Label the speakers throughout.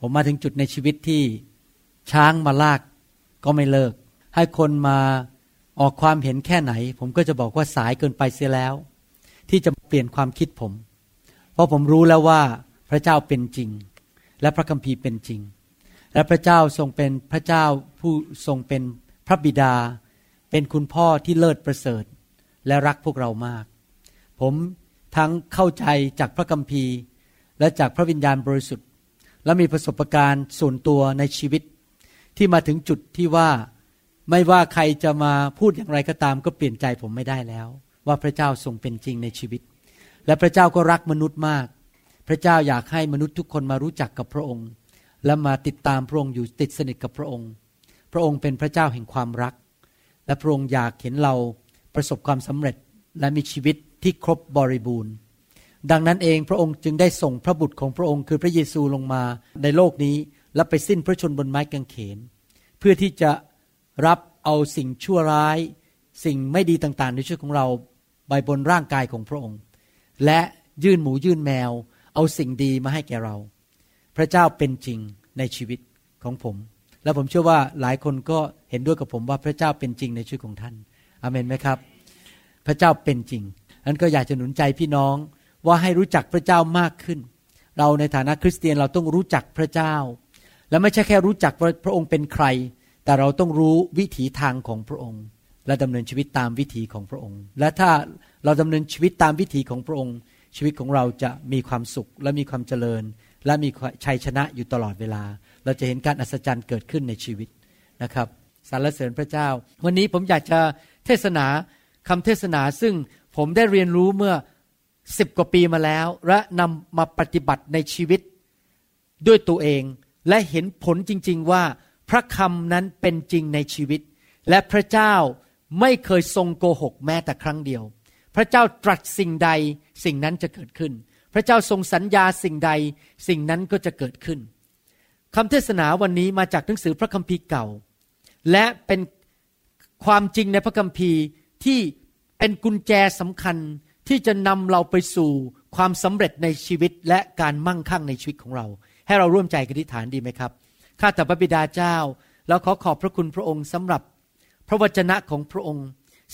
Speaker 1: ผมมาถึงจุดในชีวิตที่ช้างมาลากก็ไม่เลิก ให้คนมาออกความเห็นแค่ไหน ผมก็จะบอกว่าสายเกินไปเสียแล้ว ที่จะเปลี่ยนความคิดผม เพราะผมรู้แล้วว่าพระเจ้าเป็นจริง และพระคัมภีร์เป็นจริง และพระเจ้าทรงเป็นพระเจ้าผู้ทรงเป็นพระบิดา เป็นคุณพ่อที่เลิศประเสริฐ และรักพวกเรามาก ผมทั้งเข้าใจจากพระคัมภีร์ และจากพระวิญญาณบริสุทธิ์ และมีประสบการณ์ส่วนตัวในชีวิต ที่มาถึงจุดที่ว่าไม่ว่าใครจะมาพูดอย่างไรก็ตามก็เปลี่ยนใจผมไม่ได้แล้ว ว่าพระเจ้าทรงเป็นจริงในชีวิต และพระเจ้าก็รักมนุษย์มาก พระเจ้าอยากให้มนุษย์ทุกคนมารู้จักกับพระองค์ และมาติดตามพระองค์อยู่ติดสนิทกับพระองค์ พระองค์เป็นพระเจ้าแห่งความรัก และพระองค์อยากเห็นเราประสบความสำเร็จและมีชีวิตที่ครบบริบูรณ์ ดังนั้นเองพระองค์จึงได้ส่งพระบุตรของพระองค์คือพระเยซูลงมาในโลกนี้ และไปสิ้นพระชนบนไม้กางเขน เพื่อที่จะรับเอาสิ่งชั่วร้าย สิ่งไม่ดีต่างๆ ในชีวิตของเราไปบนร่างกายของพระองค์ และยื่นหมูยื่นแมว เอาสิ่งดีมาให้แก่เรา พระเจ้าเป็นจริงในชีวิตของผม และผมเชื่อว่าหลายคนก็เห็นด้วยกับผมว่าพระเจ้าเป็นจริงในชีวิตของท่านอเมนไหมครับ พระเจ้าเป็นจริงนั้นก็อยากจะหนุนใจพี่น้อง ว่าให้รู้จักพระเจ้ามากขึ้น เราในฐานะคริสเตียนเราต้องรู้จักพระเจ้า และไม่ใช่แค่รู้จักพระองค์เป็นใคร แต่เราต้องรู้วิถีทางของพระองค์ และดำเนินชีวิตตามวิถีของพระองค์ และถ้าเราดำเนินชีวิตตามวิถีของพระองค์ ชีวิตของเราจะมีความสุขและมีความเจริญ และมีชัยชนะอยู่ตลอดเวลา เราจะเห็นการอัศจรรย์เกิดขึ้นในชีวิตนะครับสรรเสริญพระเจ้า วันนี้ผมอยากจะเทศนาคำเทศนาซึ่งผมได้เรียนรู้เมื่อ สิบกว่าปีมาแล้ว และนำมาปฏิบัติในชีวิตด้วยตัวเอง และเห็นผลจริง ๆ ว่าพระคำนั้นเป็นจริงในชีวิต และพระเจ้าไม่เคยทรงโกหกแม้แต่ครั้งเดียว พระเจ้าตรัสสิ่งใดสิ่งนั้นจะเกิดขึ้น พระเจ้าทรงสัญญาสิ่งใดสิ่งนั้นก็จะเกิดขึ้นคำเทศนาวันนี้มาจากหนังสือพระคัมภีร์เก่า และเป็นความจริงในพระคัมภีร์ที่เป็นกุญแจสำคัญ ที่จะนำเราไปสู่ความสำเร็จในชีวิตและการมั่งคั่งในชีวิตของเรา ให้เราร่วมใจกันทิฐานดีไหมครับข้าแต่พระบิดาเจ้าเราขอขอบพระคุณพระองค์สำหรับ พระวจนะของพระองค์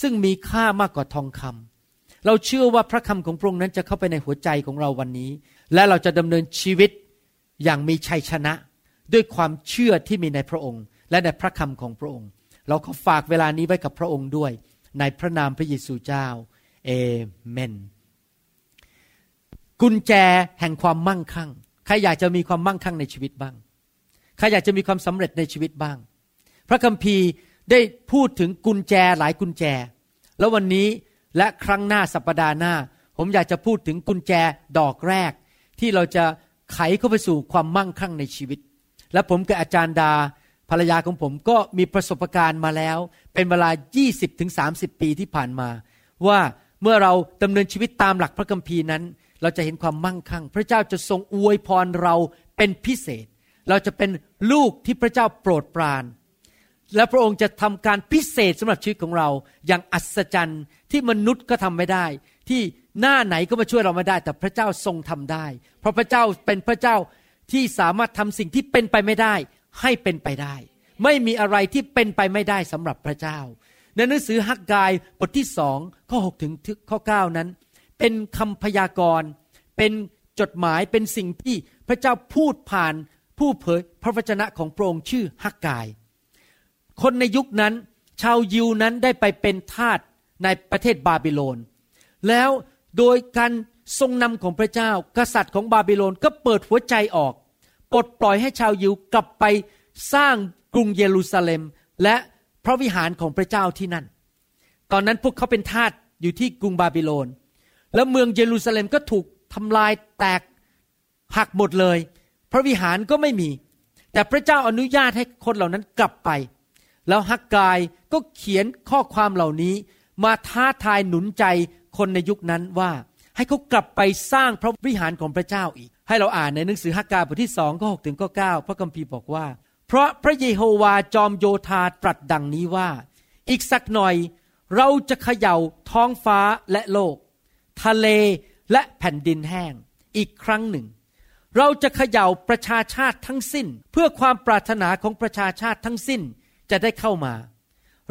Speaker 1: ซึ่งมีค่ามากกว่าทองคำเราเชื่อว่าพระคำของพระองค์นั้นจะเข้าไปในหัวใจของเราวันนี้ และเราจะดำเนินชีวิตอย่างมีชัยชนะ ด้วยความเชื่อที่มีในพระองค์ และในพระคำของพระองค์ เราขอฝากเวลานี้ไว้กับพระองค์ด้วย ในพระนามพระเยซูเจ้า เอเมน กุญแจแห่งความมั่งคั่ง ใครอยากจะมีความมั่งคั่งในชีวิตบ้าง ใครอยากจะมีความสำเร็จในชีวิตบ้าง พระคัมภีร์ได้พูดถึงกุญแจหลายกุญแจ แล้ววันนี้และครั้งหน้าสัปปดาห์หน้า ผมอยากจะพูดถึงกุญแจดอกแรก ที่เราจะไขเข้าไปสู่ความมั่งคั่งในชีวิต และผมกับอาจารย์ดาภรรยาของผมก็มีประสบการณ์มาแล้ว เป็นเวลา 20-30 ปีที่ผ่านมา ว่า มื่อเราดำเนินชีวิตตามหลักพระคัมภีร์นั้น เราจะเห็นความมั่งคั่ง พระเจ้าจะทรงอวยพรเราเป็นพิเศษ เราจะเป็นลูกที่พระเจ้าโปรดปราน และพระองค์จะทำการพิเศษสำหรับชีวิตของเรา อย่างอัศจรรย์ที่มนุษย์ก็ทำไม่ได้ ที่หน้าไหนก็มาช่วยเราไม่ได้ แต่พระเจ้าทรงทำได้ เพราะพระเจ้าเป็นพระเจ้าที่สามารถทำสิ่งที่เป็นไปไม่ได้ ให้เป็นไปได้ ไม่มีอะไรที่เป็นไปไม่ได้สำหรับพระเจ้า ในหนังสือฮักกายบทที่สองข้อหถึงข้อ9นั้น เป็นคำพยากรณ์เป็นจดหมายเป็นสิ่งที่พระเจ้าพูดผ่านผู้เผยพระวจนะของพระองค์ชื่อฮักกาย คนในยุคนั้น ชาวยิวนั้นได้ไปเป็นทาสในประเทศบาบิโลน แล้วโดยการทรงนำของพระเจ้า กษัตริย์ของบาบิโลนก็เปิดหัวใจออกปลดปล่อยให้ชาวยิวกลับไปสร้างกรุงเยรูซาเล็ม และ พระวิหารของพระเจ้าที่นั่น ตอนนั้นพวกเขาเป็นทาสอยู่ที่กรุงบาบิโลน แล้วเมืองเยรูซาเล็มก็ถูกทำลายแตกหักหมดเลย พระวิหารก็ไม่มี แต่พระเจ้าอนุญาตให้คนเหล่านั้นกลับไป แล้วฮักกายก็เขียนข้อความเหล่านี้ มาท้าทายหนุนใจคนในยุคนั้นว่า ให้เขากลับไปสร้างพระวิหารของพระเจ้าอีก ให้เราอ่านในหนังสือฮักกายบทที่สองข้อหถึงข้อเพระคัมภีร์บอกว่า เพราะพระเยโฮวาจอมโยธาตรัสดังนี้ว่า อีกสักหน่อยเราจะเขย่าท้องฟ้าและโลก ทะเลและแผ่นดินแห้งอีกครั้งหนึ่ง เราจะเขย่าประชาชาติทั้งสิ้น เพื่อความปรารถนาของประชาชาติทั้งสิ้นจะได้เข้ามา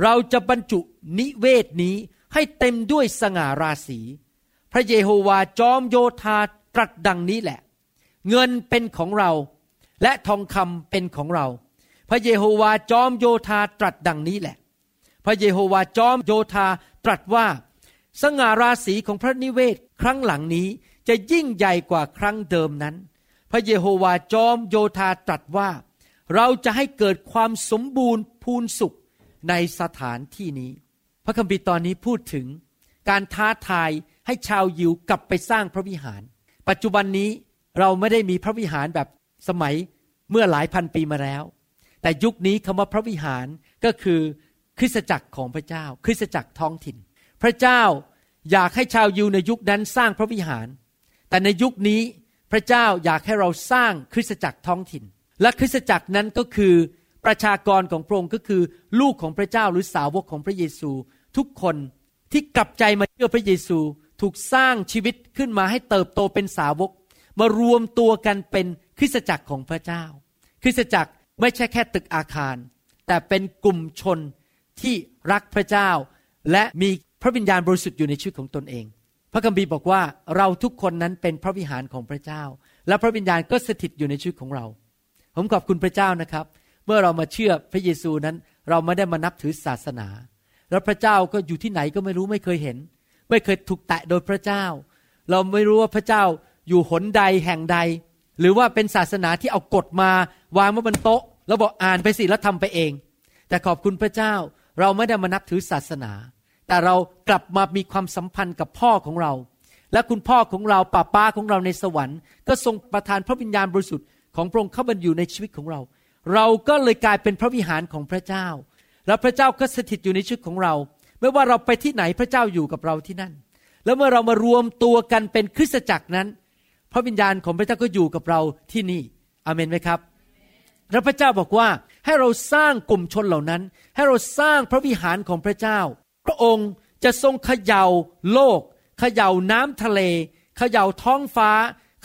Speaker 1: เราจะบรรจุนิเวศนี้ให้เต็มด้วยสง่าราศี พระเยโฮวาจอมโยธาตรัสดังนี้แหละ เงินเป็นของเราและทองคำเป็นของเรา พระเยโฮวาจอมโยธาตรัสดังนี้แหละ พระเยโฮวาจอมโยธาตรัสว่า สง่าราศีของพระนิเวศครั้งหลังนี้จะยิ่งใหญ่กว่าครั้งเดิมนั้น พระเยโฮวาจอมโยธาตรัสว่า เราจะให้เกิดความสมบูรณ์พูนสุขในสถานที่นี้ พระคัมภีร์ตอนนี้พูดถึง การท้าทายให้ชาวยิวกลับไปสร้างพระวิหาร ปัจจุบันนี้เราไม่ได้มีพระวิหารแบบสมัยเมื่อหลายพันปีมาแล้ว แต่ยุคนี้คำว่าพระวิหารก็คือคริสตจักรของพระเจ้า คริสตจักรท้องถิ่น พระเจ้าอยากให้ชาวยิวในยุคนั้นสร้างพระวิหาร แต่ในยุคนี้พระเจ้าอยากให้เราสร้างคริสตจักรท้องถิ่น และคริสตจักรนั้นก็คือประชากรของพระองค์ก็คือลูกของพระเจ้าหรือสาวกของพระเยซู ทุกคนที่กลับใจมาเชื่อพระเยซูถูกสร้างชีวิตขึ้นมาให้เติบโตเป็นสาวก มารวมตัวกันเป็นคริสตจักรของพระเจ้า คริสตจักร ไม่ใช่แค่ตึกอาคาร แต่เป็นกลุ่มชนที่รักพระเจ้า และมีพระวิญญาณบริสุทธิ์อยู่ในชีวิตของตนเอง พระคัมภีร์บอกว่าเราทุกคนนั้นเป็นพระวิหารของพระเจ้า และพระวิญญาณก็สถิตอยู่ในชีวิตของเรา ผมขอบคุณพระเจ้านะครับ เมื่อเรามาเชื่อพระเยซูนั้น เราไม่ได้มานับถือศาสนา แล้วพระเจ้าก็อยู่ที่ไหนก็ไม่รู้ไม่เคยเห็น ไม่เคยถูกแตะโดยพระเจ้า เราไม่รู้ว่าพระเจ้าอยู่หนใดแห่งใด หรือว่าเป็นศาสนาที่เอากฎมาวางไว้บนโต๊ะ แล้วบอกอ่านไปสิแล้วทำไปเอง แต่ขอบคุณพระเจ้าเราไม่ได้มานับถือศาสนา แต่เรากลับมามีความสัมพันธ์กับพ่อของเรา และคุณพ่อของเราป้าป้าของเราในสวรรค์ ก็ทรงประทานพระวิญญาณบริสุทธิ์ของพระองค์เข้ามาอยู่ในชีวิตของเรา เราก็เลยกลายเป็นพระวิหารของพระเจ้า แล้วพระเจ้าก็สถิตอยู่ในชีวิตของเรา ไม่ว่าเราไปที่ไหนพระเจ้าอยู่กับเราที่นั่น แล้วเมื่อเรามารวมตัวกันเป็นคริสตจักรนั้น พระวิญญาณของพระเจ้าก็อยู่กับเราที่นี่อเมนไหมครับแล้วพระเจ้าบอกว่าให้เราสร้างกลุ่มชนเหล่านั้น ให้เราสร้างพระวิหารของพระเจ้า พระองค์จะทรงเขย่าโลก เขย่าน้ำทะเล เขย่าท้องฟ้า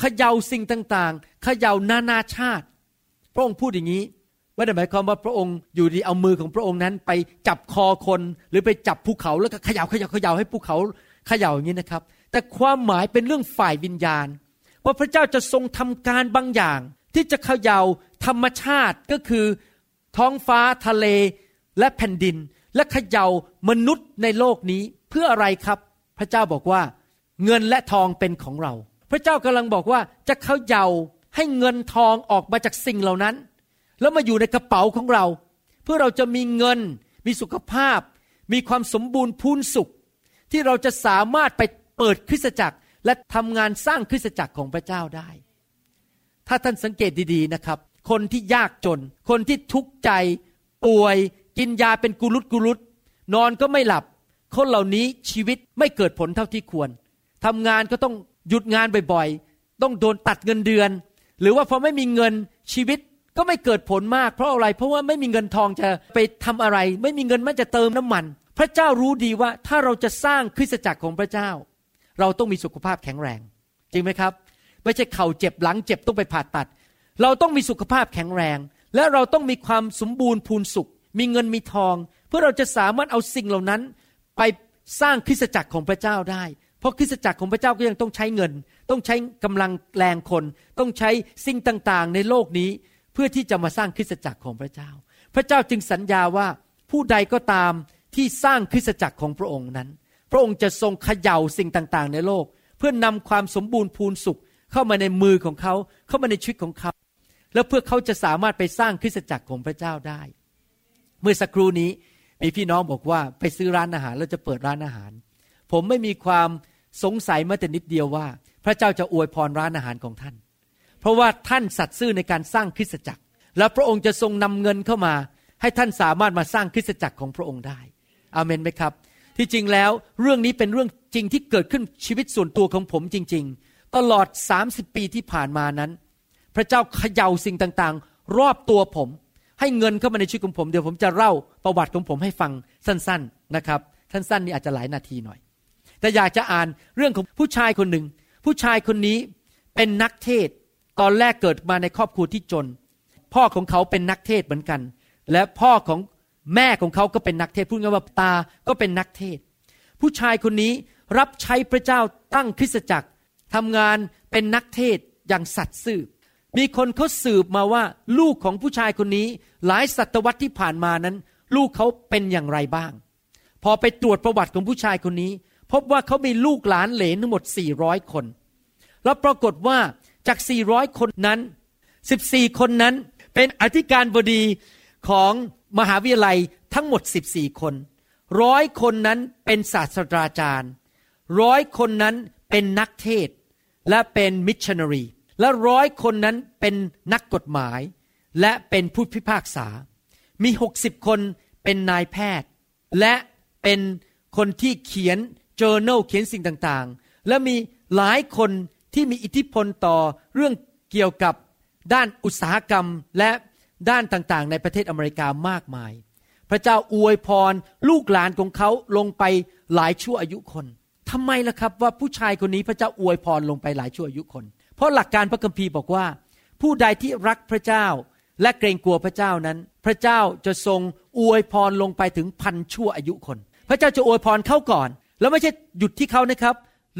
Speaker 1: เขย่าสิ่งต่างๆ เขย่านานาชาติ พระองค์พูดอย่างนี้ไม่ได้หมายความว่าพระองค์อยู่ดีเอามือของพระองค์นั้น ไปจับคอคนหรือไปจับภูเขาแล้วก็เขย่าเขย่าเขย่าให้ภูเขาเขย่าอย่างนี้นะครับ แต่ความหมายเป็นเรื่องฝ่ายวิญญาณ ว่าพระเจ้าจะทรงทำการบางอย่าง ที่จะเขย่าธรรมชาติก็คือ ท้องฟ้าทะเลและแผ่นดิน และเขย่ามนุษย์ในโลกนี้เพื่ออะไรครับ พระเจ้าบอกว่า เงินและทองเป็นของเรา พระเจ้ากำลังบอกว่าจะเขย่าให้เงินทองออกมาจากสิ่งเหล่านั้น แล้วมาอยู่ในกระเป๋าของเรา เพื่อเราจะมีเงิน มีสุขภาพ มีความสมบูรณ์พูนสุข ที่เราจะสามารถไปเปิดคริสตจักร และทำงานสร้างคริสตจักรของพระเจ้าได้ ถ้าท่านสังเกตดีๆนะครับ คนที่ยากจน คนที่ทุกข์ใจป่วย กินยาเป็นกุลุตกุลุตนอนก็ไม่หลับ คนเหล่านี้ชีวิตไม่เกิดผลเท่าที่ควรทำงานก็ต้องหยุดงานบ่อยๆ ต้องโดนตัดเงินเดือน หรือว่าพอไม่มีเงินชีวิตก็ไม่เกิดผลมากเพราะอะไร เพราะว่าไม่มีเงินทองจะไปทำอะไร ไม่มีเงินมันจะเติมน้ำมัน พระเจ้ารู้ดีว่าถ้าเราจะสร้างคริสตจักรของพระเจ้า เราต้องมีสุขภาพแข็งแรง จริงไหมครับ ไม่ใช่เข่าเจ็บหลังเจ็บต้องไปผ่าตัด เราต้องมีสุขภาพแข็งแรง และเราต้องมีความสมบูรณ์พูนสุข มีเงินมีทอง เพื่อเราจะสามารถเอาสิ่งเหล่านั้นไปสร้างคริสตจักรของพระเจ้าได้ เพราะคริสตจักรของพระเจ้าก็ยังต้องใช้เงิน ต้องใช้กำลังแรงคน ต้องใช้สิ่งต่างๆ ในโลกนี้ เพื่อที่จะมาสร้างคริสตจักรของพระเจ้า พระเจ้าจึงสัญญาว่าผู้ใดก็ตามที่สร้างคริสตจักรของพระองค์นั้น พระองค์จะทรงเขย่าสิ่งต่างๆ ในโลก เพื่อนำความสมบูรณ์พูนสุขเข้ามาในมือของเขาเข้ามาในชีวิตของเขา แล้วเพื่อเขาจะสามารถไปสร้างคริสตจักรของพระเจ้าได้ เมื่อสักครู่นี้มีพี่น้องบอกว่าไปซื้อร้านอาหารแล้วจะเปิดร้านอาหาร ผมไม่มีความสงสัยแม้แต่นิดเดียวว่า พระเจ้าจะอวยพรร้านอาหารของท่าน เพราะว่าท่านสัตย์ซื่อในการสร้างคริสตจักร และพระองค์จะทรงนำเงินเข้ามา ให้ท่านสามารถมาสร้างคริสตจักรของพระองค์ได้อาเมนไหมครับ ที่จริงแล้วเรื่องนี้เป็นเรื่องจริงที่เกิดขึ้นชีวิตส่วนตัวของผมจริง ๆ ตลอด 30 ปีที่ผ่านมานั้น พระเจ้าเขย่าสิ่งต่างๆ รอบตัวผม ให้เงินเข้ามาในชีวิตของผมเดี๋ยวผมจะเล่าประวัติของผมให้ฟังสั้นๆนะครับสั้นๆนี่อาจจะหลายนาทีหน่อย แต่อยากจะอ่านเรื่องของผู้ชายคนหนึ่ง ผู้ชายคนนี้เป็นนักเทศตอนแรกเกิดมาในครอบครัวที่จน พ่อของเขาเป็นนักเทศเหมือนกัน และพ่อของ แม่ของเขาก็เป็นนักเทศพูดง่ายว่าตาก็เป็นนักเทศ ผู้ชายคนนี้รับใช้พระเจ้าตั้งคริสตจักรทำงานเป็นนักเทศอย่างสัตย์ซื่อ มีคนเขาสืบมาว่า ลูกของผู้ชายคนนี้หลายศตวรรษที่ผ่านมานั้น ลูกเขาเป็นอย่างไรบ้าง พอไปตรวจประวัติของผู้ชายคนนี้ พบว่าเขามีลูกหลานเหลนทั้งหมด 400 คน แล้วปรากฏว่าจาก 400 คนนั้น 14 คนนั้นเป็นอธิการบดีของ มหาวิทยาลัยทั้งหมด 14 คนร้อยคนนั้นเป็นศาสตราจารย์ร้อยคนนั้นเป็นนักเทศ และเป็นมิชชันนารี และร้อยคนนั้นเป็นนักกฎหมาย และเป็นผู้พิพากษา มีหกสิบคนเป็นนายแพทย์ และเป็นคนที่เขียน journal เขียนสิ่งต่างๆ และมีหลายคนที่มีอิทธิพลต่อเรื่องเกี่ยวกับด้านอุตสาหกรรมและ ด้านต่างๆ ในประเทศอเมริกามากมาย พระเจ้าอวยพรลูกหลานของเขาลงไปหลายชั่วอายุคนทำไมล่ะครับว่าผู้ชายคนนี้พระเจ้าอวยพรลงไปหลายชั่วอายุคน เพราะหลักการพระคัมภีร์บอกว่า ผู้ใดที่รักพระเจ้าและเกรงกลัวพระเจ้านั้น พระเจ้าจะทรงอวยพรลงไปถึงพันชั่วอายุคน พระเจ้าจะอวยพรเขาก่อน แล้วไม่ใช่หยุดที่เขานะครับ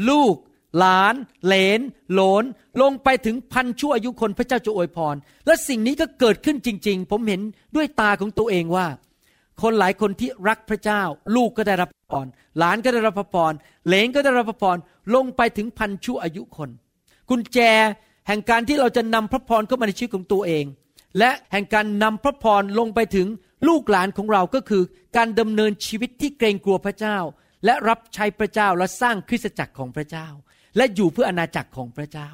Speaker 1: ลูก หลาน เหลน โหลน ลงไปถึงพันชั่วอายุคนพระเจ้าจะอวยพร และสิ่งนี้ก็เกิดขึ้นจริง ๆ ผมเห็นด้วยตาของตัวเองว่า คนหลายคนที่รักพระเจ้า ลูกก็ได้รับพรหลานก็ได้รับพรเหลนก็ได้รับพรลงไปถึงพันชั่วอายุคนกุญแจแห่งการที่เราจะนำพระพรเข้ามาในชีวิตของตัวเอง และแห่งการนำพระพรลงไปถึงลูกหลานของเราก็คือการดำเนินชีวิตที่เกรงกลัวพระเจ้า และรับใช้พระเจ้าและสร้างคริสตจักรของพระเจ้า และอยู่เพื่ออนาจักรของพระเจ้า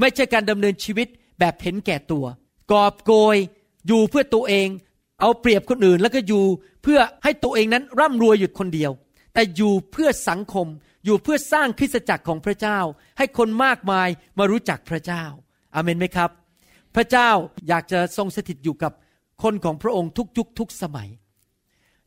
Speaker 1: ไม่ใช่การดำเนินชีวิตแบบเห็นแก่ตัวกอบโกยอยู่เพื่อตัวเอง เอาเปรียบคนอื่นแล้วก็อยู่เพื่อให้ตัวเองนั้นร่ำรวยอยู่คนเดียว แต่อยู่เพื่อสังคมอยู่เพื่อสร้างคริสตจักรของพระเจ้า ให้คนมากมายมารู้จักพระเจ้าอาเมนไหมครับ พระเจ้าอยากจะทรงสถิตอยู่กับคนของพระองค์ทุกยุคทุกสมัย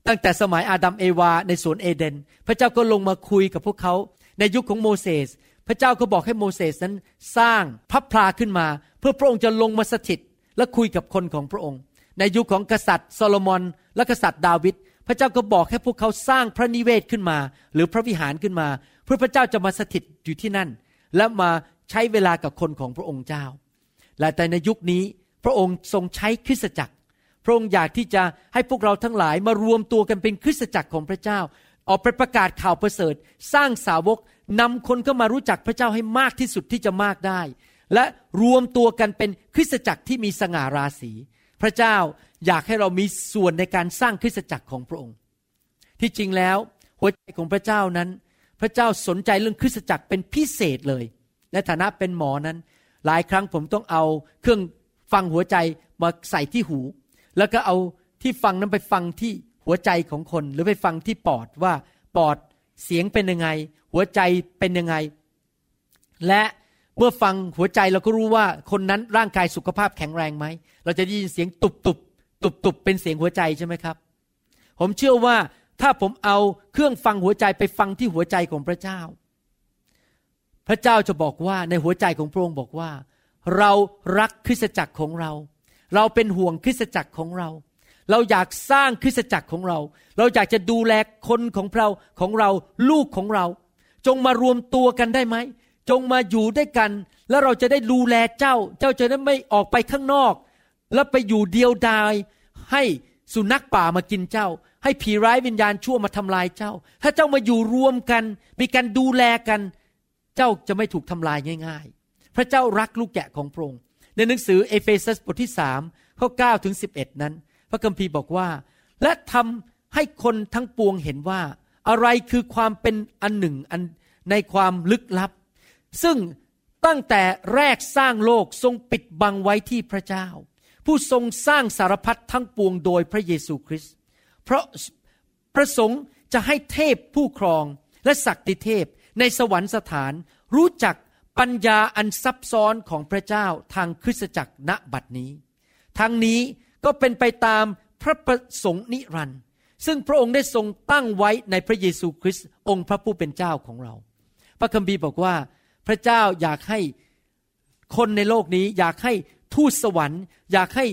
Speaker 1: ตั้งแต่สมัยอาดัมเอวาในสวนเอเดน พระเจ้าก็ลงมาคุยกับพวกเขา ในยุคของโมเสส พระเจ้าก็บอกให้โมเสสนั้นสร้างพระพลาขึ้นมา เพื่อพระองค์จะลงมาสถิตและคุยกับคนของพระองค์ ในยุคของกษัตริย์โซโลมอนและกษัตริย์ดาวิดพระเจ้าก็บอกให้พวกเขาสร้างพระนิเวศขึ้นมา หรือพระวิหารขึ้นมา เพื่อพระเจ้าจะมาสถิตอยู่ที่นั่น และมาใช้เวลากับคนของพระองค์เจ้า และแต่ในยุคนี้พระองค์ทรงใช้คริสตจักร พระองค์อยากที่จะให้พวกเราทั้งหลายมารวมตัวกันเป็นคริสตจักรของพระเจ้า ออกไปประกาศข่าวประเสริฐ สร้างสาวก นำคนเข้ามารู้จักพระเจ้าให้มากที่สุดที่จะมากได้ และรวมตัวกันเป็นคริสตจักรที่มีสง่าราศีพระเจ้าอยากให้เรามีส่วนในการสร้างคริสตจักรของพระองค์ ที่จริงแล้วหัวใจของพระเจ้านั้น พระเจ้าสนใจเรื่องคริสตจักรเป็นพิเศษเลย ในฐานะเป็นหมอนั้น หลายครั้งผมต้องเอาเครื่องฟังหัวใจมาใส่ที่หู แล้วก็เอาที่ฟังนั้นไปฟังที่หัวใจของคน หรือไปฟังที่ปอดว่าปอดเสียงเป็นยังไง หัวใจเป็นยังไง และเมื่อฟังหัวใจเราก็รู้ว่าคนนั้นร่างกายสุขภาพแข็งแรงไหม เราจะได้ยินเสียงตุบตุบตุบตุบเป็นเสียงหัวใจใช่ไหมครับ ผมเชื่อว่าถ้าผมเอาเครื่องฟังหัวใจไปฟังที่หัวใจของพระเจ้า พระเจ้าจะบอกว่าในหัวใจของพระองค์บอกว่า เรารักคริสตจักรของเรา เราเป็นห่วงคริสตจักรของเรา เราอยากสร้างคริสตจักรของเรา เราอยากจะดูแลคนของเราของเราลูกของเรา จงมารวมตัวกันได้ไหม จงมาอยู่ด้วยกัน แล้วเราจะได้ดูแลเจ้า เจ้าจะได้ไม่ออกไปข้างนอก แล้วไปอยู่เดียวดาย ให้สุนัขป่ามากินเจ้า ให้ผีร้ายวิญญาณชั่วมาทำลายเจ้า ถ้าเจ้ามาอยู่รวมกัน มีการดูแลกัน เจ้าจะไม่ถูกทำลายง่าย ๆ พระเจ้ารักลูกแกะของพระองค์ในหนังสือเอเฟซัสบทที่สามข้อ9ถึง11 นั้น พระคัมภีร์บอกว่า และทำให้คนทั้งปวงเห็นว่า อะไรคือความเป็นอันหนึ่งอัน ในความลึกลับ ซึ่งตั้งแต่แรกสร้างโลกทรงปิดบังไว้ที่พระเจ้า ผู้ทรงสร้างสารพัดทั้งปวงโดยพระเยซูคริสต์เพราะประสงค์จะให้เทพผู้ครองและศักดิเทพในสวรรคสถานรู้จักปัญญาอันซับซ้อนของพระเจ้าทางคริสตจักรณบัดนี้ ทั้งนี้ก็เป็นไปตามพระประสงค์นิรันดร์ซึ่งพระองค์ได้ทรงตั้งไว้ในพระเยซูคริสต์องค์พระผู้เป็นเจ้าของเรา พระคัมภีร์บอกว่า พระเจ้าอยากให้คนในโลกนี้ อยากให้ทูตสวรรค์ อยากให้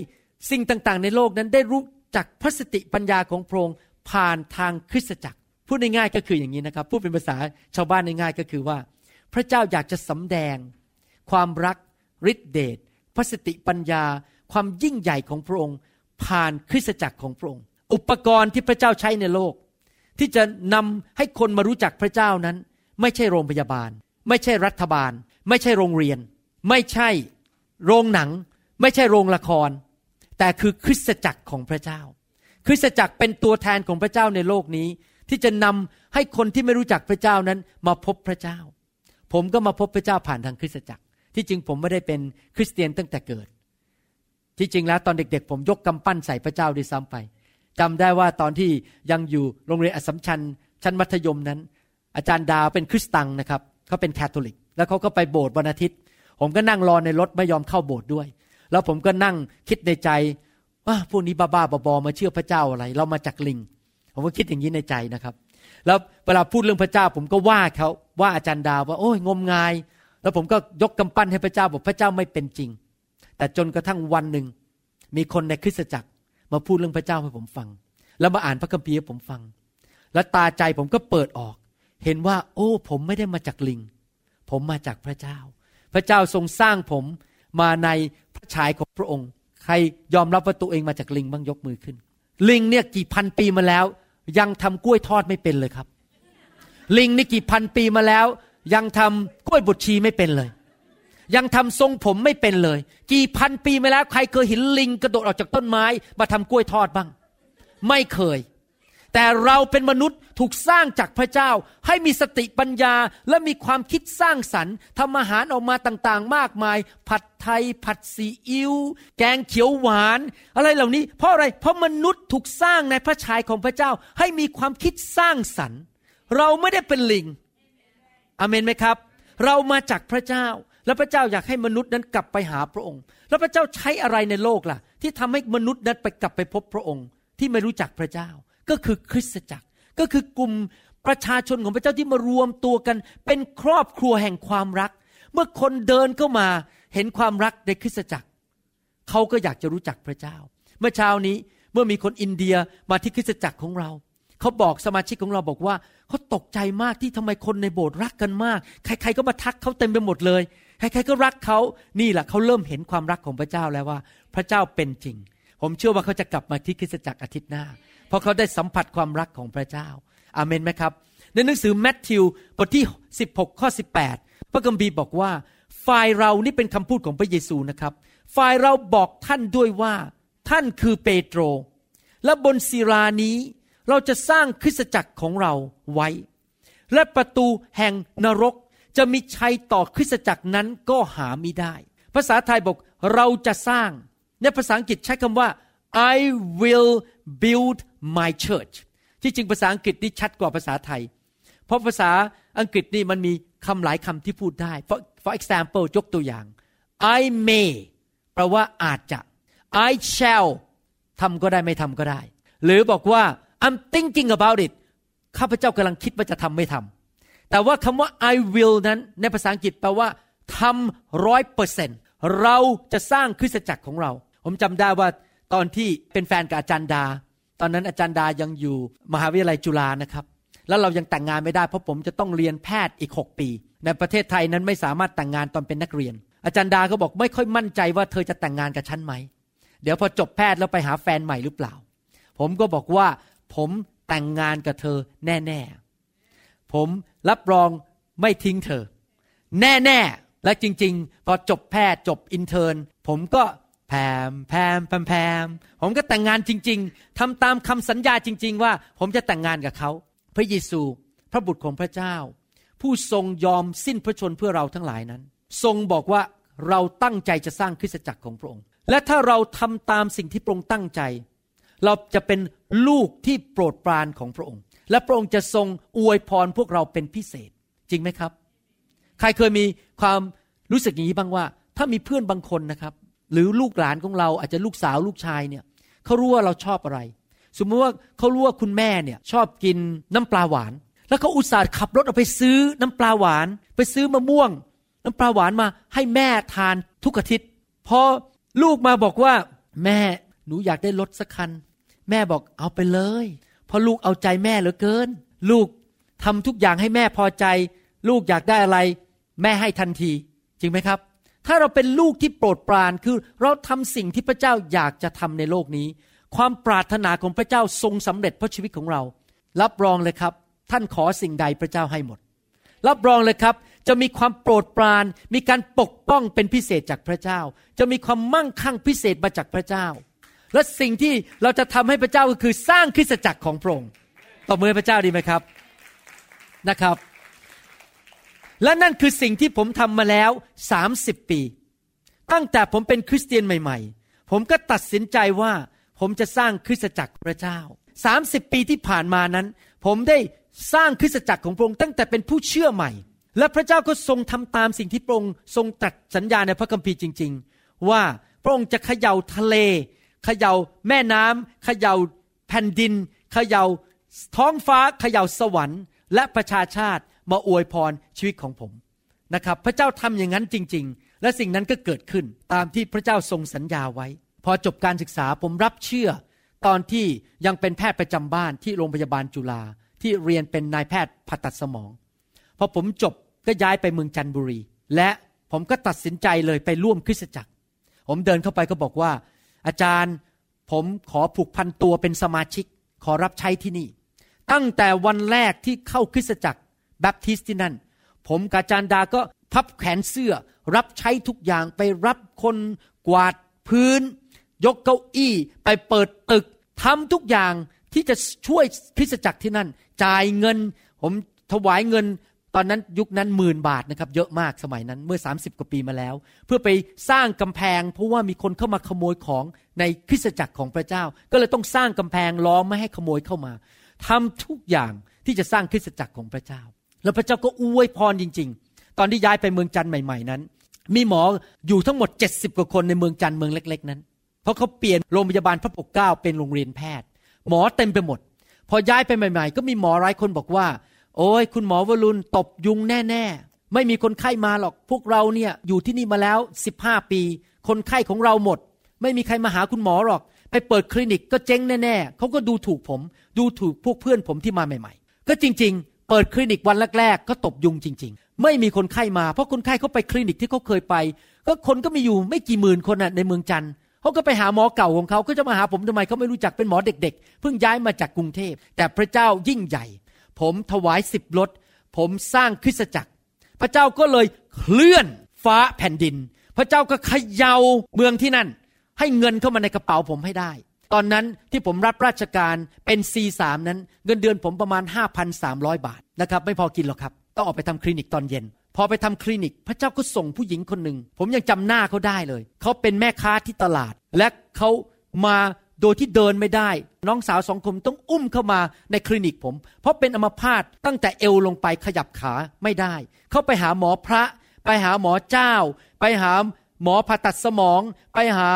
Speaker 1: สิ่งต่างๆ ในโลกนั้นได้รู้จักพระสติปัญญาของพระองค์ผ่านทางคริสตจักรพูดง่ายๆก็คืออย่างนี้นะครับพูดเป็นภาษาชาวบ้านง่ายๆก็คือว่า พระเจ้าอยากจะสำแดง ความรักฤทธิเดชพระสติปัญญา ความยิ่งใหญ่ของพระองค์ ผ่านคริสตจักรของพระองค์ อุปกรณ์ที่พระเจ้าใช้ในโลก ที่จะนำให้คนมารู้จักพระเจ้านั้น ไม่ใช่โรงพยาบาล ไม่ใช่รัฐบาล ไม่ใช่โรงเรียน ไม่ใช่โรงหนัง ไม่ใช่โรงละคร แต่คือคริสตจักรของพระเจ้า คริสตจักรเป็นตัวแทนของพระเจ้าในโลกนี้ ที่จะนำให้คนที่ไม่รู้จักพระเจ้านั้นมาพบพระเจ้า ผมก็มาพบพระเจ้าผ่านทางคริสตจักร ที่จริงผมไม่ได้เป็นคริสเตียนตั้งแต่เกิด ที่จริงแล้วตอนเด็ก ๆ ผมยกกำปั้นใส่พระเจ้าด้วยซ้ำไปจำได้ว่าตอนที่ยังอยู่โรงเรียนอสมชัญชั้นมัธยมนั้น อาจารย์ดาวเป็นคริสตังนะครับเขาเป็นแคทอลิก แล้วเขาก็ไปโบสถ์วันอาทิตย์ ผมก็นั่งรอในรถไม่ยอมเข้าโบสถ์ด้วย แล้วผมก็นั่งคิดในใจว่าพวกนี้บ้าๆบอๆมาเชื่อพระเจ้าอะไร เรามาจากลิง ผมก็คิดอย่างนี้ในใจนะครับ แล้วเวลาพูดเรื่องพระเจ้า ผมก็ว่าเขาว่าอาจารย์ดาวว่าโอ้ยงมงาย แล้วผมก็ยกกำปั้นให้พระเจ้าบอกพระเจ้าไม่เป็นจริง แต่จนกระทั่งวันหนึ่งมีคนในคริสตจักรมาพูดเรื่องพระเจ้าให้ผมฟัง แล้วมาอ่านพระคัมภีร์ให้ผมฟัง แล้วตาใจผมก็เปิดออก เห็นว่า โอ้ ผมไม่ได้มาจากลิง ผมมาจากพระเจ้า พระเจ้าทรงสร้างผมมาในพระฉายของพระองค์ ใครยอมรับว่าตัวเองมาจากลิงบ้างยกมือขึ้น ลิงเนี่ยกี่พันปีมาแล้ว ยังทำกล้วยทอดไม่เป็นเลยครับ ลิงนี่กี่พันปีมาแล้ว ยังทำกล้วยบดชีไม่เป็นเลย ยังทำทรงผมไม่เป็นเลย กี่พันปีมาแล้ว ใครเคยเห็นลิงกระโดดออกจากต้นไม้ มาทำกล้วยทอดบ้าง ไม่เคย แต่เราเป็นมนุษย์ถูกสร้างจากพระเจ้า ให้มีสติปัญญาและมีความคิดสร้างสรรค์ทำอาหารออกมาต่างๆ มากมาย ผัดไทย ผัดซีอิ๊วแกงเขียวหวาน อะไรเหล่านี้ เพราะอะไรเพราะมนุษย์ถูกสร้างในพระฉายของพระเจ้า ให้มีความคิดสร้างสรรค์ เราไม่ได้เป็นลิงอเมนไหมครับ เรามาจากพระเจ้าแล้วพระเจ้าอยากให้มนุษย์นั้นกลับไปหาพระองค์ แล้วพระเจ้าใช้อะไรในโลกล่ะ ที่ทำให้มนุษย์นั้นไปกลับไปพบพระองค์ ที่ไม่รู้จักพระเจ้า ก็คือคริสตจักร ก็คือกลุ่มประชาชนของพระเจ้าที่มารวมตัวกัน เป็นครอบครัวแห่งความรัก เมื่อคนเดินเข้ามาเห็นความรักในคริสตจักร เขาก็อยากจะรู้จักพระเจ้า เมื่อเช้านี้เมื่อมีคนอินเดียมาที่คริสตจักรของเรา เขาบอกสมาชิกของเราบอกว่าเขาตกใจมากที่ทำไมคนในโบสถ์รักกันมาก ใครๆก็มาทักเขาเต็มไปหมดเลยใครๆก็รักเขานี่แหละเขาเริ่มเห็นความรักของพระเจ้าแล้วว่า พระเจ้าเป็นจริง ผมเชื่อว่าเขาจะกลับมาที่คริสตจักรอาทิตย์หน้า เพราะเขาได้สัมผัสความรักของพระเจ้า อาเมนไหมครับ ในหนังสือแมทธิวบทที่ 16 ข้อ 18 พระกัมภีร์บอกว่า ฝ่ายเรานี่เป็นคำพูดของพระเยซูนะครับ ฝ่ายเราบอกท่านด้วยว่า ท่านคือเปโตร และบนศิรานี้เราจะสร้างคริสตจักรของเราไว้ และประตูแห่งนรกจะมีชัยต่อคริสตจักรนั้นก็หาไม่ได้ ภาษาไทยบอกเราจะสร้าง ในภาษาอังกฤษใช้คำว่า I will build my church ที่จริงภาษาอังกฤษนี่ชัดกว่าภาษาไทย เพราะภาษาอังกฤษนี่มันมีคำหลายคำที่พูดได้ for, for example ยกตัวอย่าง I may แปลว่าอาจจะ I shall ทำก็ได้ไม่ทำก็ได้ หรือบอกว่า I'm thinking about it ข้าพเจ้ากำลังคิดว่าจะทำไม่ทำแต่ว่าคำว่า I will นั้น ในภาษาอังกฤษแปลว่าทำร้อยเปอร์เซ็นเราจะสร้างคริสตจักรของเรา ผมจำได้ว่า ตอนที่เป็นแฟนกับอาจารย์ดา ตอนนั้นอาจารย์ดายังอยู่มหาวิทยาลัยจุฬานะครับ แล้วเรายังแต่งงานไม่ได้เพราะผมจะต้องเรียนแพทย์อีก 6 ปี ในประเทศไทยนั้นไม่สามารถแต่งงานตอนเป็นนักเรียน อาจารย์ดาก็บอกไม่ค่อยมั่นใจว่าเธอจะแต่งงานกับฉันไหม เดี๋ยวพอจบแพทย์แล้วไปหาแฟนใหม่หรือเปล่า ผมก็บอกว่าผมแต่งงานกับเธอแน่ๆ ผมรับรองไม่ทิ้งเธอ แน่ๆ และจริง ๆ พอจบแพทย์จบอินเทอร์ผมก็ แพมแพมแพมแพมผมก็แต่งงานจริง ๆทำตามคำสัญญาจริง ๆ ว่าผมจะแต่งงานกับเขา พระเยซู พระบุตรของพระเจ้า ผู้ทรงยอมสิ้นพระชนเพื่อเราทั้งหลายนั้น ทรงบอกว่าเราตั้งใจจะสร้างคริสตจักรของพระองค์ และถ้าเราทำตามสิ่งที่พระองค์ตั้งใจ เราจะเป็นลูกที่โปรดปรานของพระองค์ และพระองค์จะทรงอวยพรพวกเราเป็นพิเศษ จริงไหมครับ ใครเคยมีความรู้สึกอย่างนี้บ้างว่า ถ้ามีเพื่อนบางคนนะครับ หรือลูกหลานของเราอาจจะลูกสาวลูกชายเนี่ยเขารู้ว่าเราชอบอะไร สมมติว่าเขารู้ว่าคุณแม่เนี่ยชอบกินน้ำปลาหวาน แล้วเขาอุตส่าห์ขับรถออกไปซื้อน้ำปลาหวาน ไปซื้อมะม่วง น้ำปลาหวานมาให้แม่ทานทุกอาทิตย์พอลูกมาบอกว่า แม่หนูอยากได้รถสักคัน แม่บอกเอาไปเลย เพราะลูกเอาใจแม่เหลือเกิน ลูกทำทุกอย่างให้แม่พอใจ ลูกอยากได้อะไร แม่ให้ทันที จริงไหมครับ ถ้าเราเป็นลูกที่โปรดปรานคือเราทำสิ่งที่พระเจ้าอยากจะทำในโลกนี้ ความปรารถนาของพระเจ้าทรงสำเร็จเพราะชีวิตของเรา รับรองเลยครับ ท่านขอสิ่งใดพระเจ้าให้หมด รับรองเลยครับ จะมีความโปรดปราน มีการปกป้องเป็นพิเศษจากพระเจ้า จะมีความมั่งคั่งพิเศษมาจากพระเจ้า และสิ่งที่เราจะทำให้พระเจ้าก็คือสร้างคริสตจักรของพระองค์ต่อมือพระเจ้าดีไหมครับนะครับ และนั่นคือสิ่งที่ผมทำมาแล้ว 30 ปี ตั้งแต่ผมเป็นคริสเตียนใหม่ ๆ ผมก็ตัดสินใจว่าผมจะสร้างคริสตจักรพระเจ้า 30 ปีที่ผ่านมานั้น ผมได้สร้างคริสตจักรของพระองค์ตั้งแต่เป็นผู้เชื่อใหม่ และพระเจ้าก็ทรงทำตามสิ่งที่พระองค์ทรงตรัสสัญญาในพระคัมภีร์จริง ๆ ว่าพระองค์จะเขย่าทะเล เขย่าแม่น้ำเขย่าแผ่นดิน เขย่าท้องฟ้า เขย่าสวรรค์ และประชาชาติ มาอวยพรชีวิตของผมนะครับ พระเจ้าทำอย่างนั้นจริง ๆ และสิ่งนั้นก็เกิดขึ้นตามที่พระเจ้าทรงสัญญาไว้ พอจบการศึกษาผมรับเชื่อ ตอนที่ยังเป็นแพทย์ประจำบ้านที่โรงพยาบาลจุฬาที่เรียนเป็นนายแพทย์ผ่าตัดสมอง พอผมจบก็ย้ายไปเมืองจันทบุรี และผมก็ตัดสินใจเลยไปร่วมคริสตจักร ผมเดินเข้าไปก็บอกว่า อาจารย์ผมขอผูกพันตัวเป็นสมาชิก ขอรับใช้ที่นี่ ตั้งแต่วันแรกที่เข้าคริสตจักร แบปทิสที่นั่น ผมกาจารดาก็พับแขนเสื้อ รับใช้ทุกอย่างไปรับคนกวาดพื้น ยกเก้าอี้ไปเปิดตึกทำทุกอย่างที่จะช่วยคริสตจักรที่นั่น จ่ายเงิน ผมถวายเงินตอนนั้นยุคนั้นหมื่นบาทนะครับเยอะมากสมัยนั้นเมื่อ 30 กว่าปีมาแล้ว เพื่อไปสร้างกำแพง เพราะว่ามีคนเข้ามาขโมยของในคริสตจักรของพระเจ้า ก็เลยต้องสร้างกำแพงล้อมไม่ให้ขโมยเข้ามาทำทุกอย่างที่จะสร้างคริสตจักรของพระเจ้า แล้วพระเจ้าก็อวยพรจริง ๆ ตอนที่ย้ายไปเมืองจันทร์ใหม่ ๆ นั้น มีหมออยู่ทั้งหมด 70 กว่าคนในเมืองจันทร์เมืองเล็ก ๆ นั้น เพราะเขาเปลี่ยนโรงพยาบาลพระปกเกล้าเป็นโรงเรียนแพทย์ หมอเต็มไปหมด พอย้ายไปใหม่ ๆ ก็มีหมอหลายคนบอกว่า โอ้ยคุณหมอวรุณตบยุงแน่ ๆ ไม่มีคนไข้มาหรอกพวกเราเนี่ยอยู่ที่นี่มาแล้ว 15 ปี คนไข้ของเราหมด ไม่มีใครมาหาคุณหมอหรอก ไปเปิดคลินิกก็เจ๊งแน่ๆเขาก็ดูถูกผม ดูถูกพวกเพื่อนผมที่มาใหม่ ๆ ก็จริงๆ เปิดคลินิกวันแรกๆ ก็ตบยุงจริง ๆ ไม่มีคนไข้มาเพราะคนไข้เขาไปคลินิกที่เขาเคยไป ก็คนก็มีอยู่ไม่กี่หมื่นคนน่ะในเมืองจันทร์เขาก็ไปหาหมอเก่าของเขาก็จะมาหาผมทำไมเขาไม่รู้จักเป็นหมอเด็กๆ เพิ่งย้ายมาจากกรุงเทพ แต่พระเจ้ายิ่งใหญ่ ผมถวายสิบรถ ผมสร้างคริสตจักร พระเจ้าก็เลยเคลื่อนฟ้าแผ่นดิน พระเจ้าก็เขย่าเมืองที่นั่น ให้เงินเข้ามาในกระเป๋าผมให้ได้ ตอนนั้นที่ผมรับราชการเป็น C3 นั้น เงินเดือนผมประมาณ 5,300 บาทนะครับไม่พอกินหรอกครับ ต้องออกไปทำคลินิกตอนเย็น พอไปทำคลินิก พระเจ้าก็ส่งผู้หญิงคนหนึ่ง ผมยังจำหน้าเขาได้เลย เขาเป็นแม่ค้าที่ตลาด และเขามาโดยที่เดินไม่ได้ น้องสาวสองคนต้องอุ้มเข้ามาในคลินิกผม เพราะเป็นอัมพาตตั้งแต่เอวลงไปขยับขาไม่ได้ เขาไปหาหมอพระ ไปหาหมอเจ้า ไปหาหมอผ่าตัดสมอง ไปหา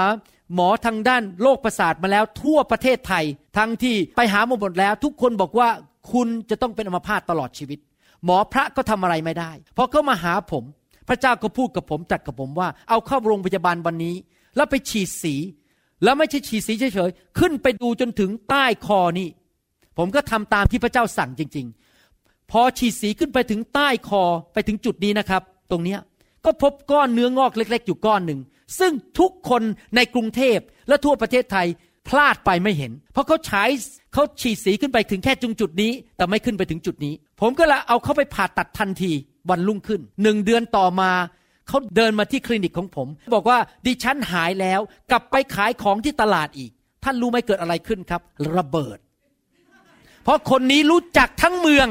Speaker 1: หมอทางด้านโรคประสาทมาแล้วทั่วประเทศไทย ทั้งที่ไปหาหมดแล้ว ทุกคนบอกว่าคุณจะต้องเป็นอัมพาตตลอดชีวิต หมอพระก็ทำอะไรไม่ได้พอเขามาหาผม พระเจ้าก็พูดกับผมตัดกับผมว่า เอาเข้าโรงพยาบาลวันนี้ แล้วไปฉีดสี แล้วไม่ใช่ฉีดสีเฉยๆขึ้นไปดูจนถึงใต้คอนี่ ผมก็ทำตามที่พระเจ้าสั่งจริง ๆ พอฉีดสีขึ้นไปถึงใต้คอไปถึงจุดนี้นะครับ ตรงเนี้ยก็พบก้อนเนื้องอกเล็ก ๆ อยู่ก้อนหนึ่ง ซึ่งทุกคนในกรุงเทพและทั่วประเทศไทยพลาดไปไม่เห็น เพราะเขาฉายเขาฉีดสีขึ้นไปถึงแค่จุงจุดนี้ แต่ไม่ขึ้นไปถึงจุดนี้ ผมก็เลยเอาเขาไปผ่าตัดทันทีวันรุ่งขึ้นหนึ่งเดือนต่อมาเขาเดินมาที่คลินิกของผม บอกว่าดิฉันหายแล้วกลับไปขายของที่ตลาดอีก ท่านรู้ไหมเกิดอะไรขึ้นครับ ระเบิด เพราะคนนี้รู้จักทั้งเมือง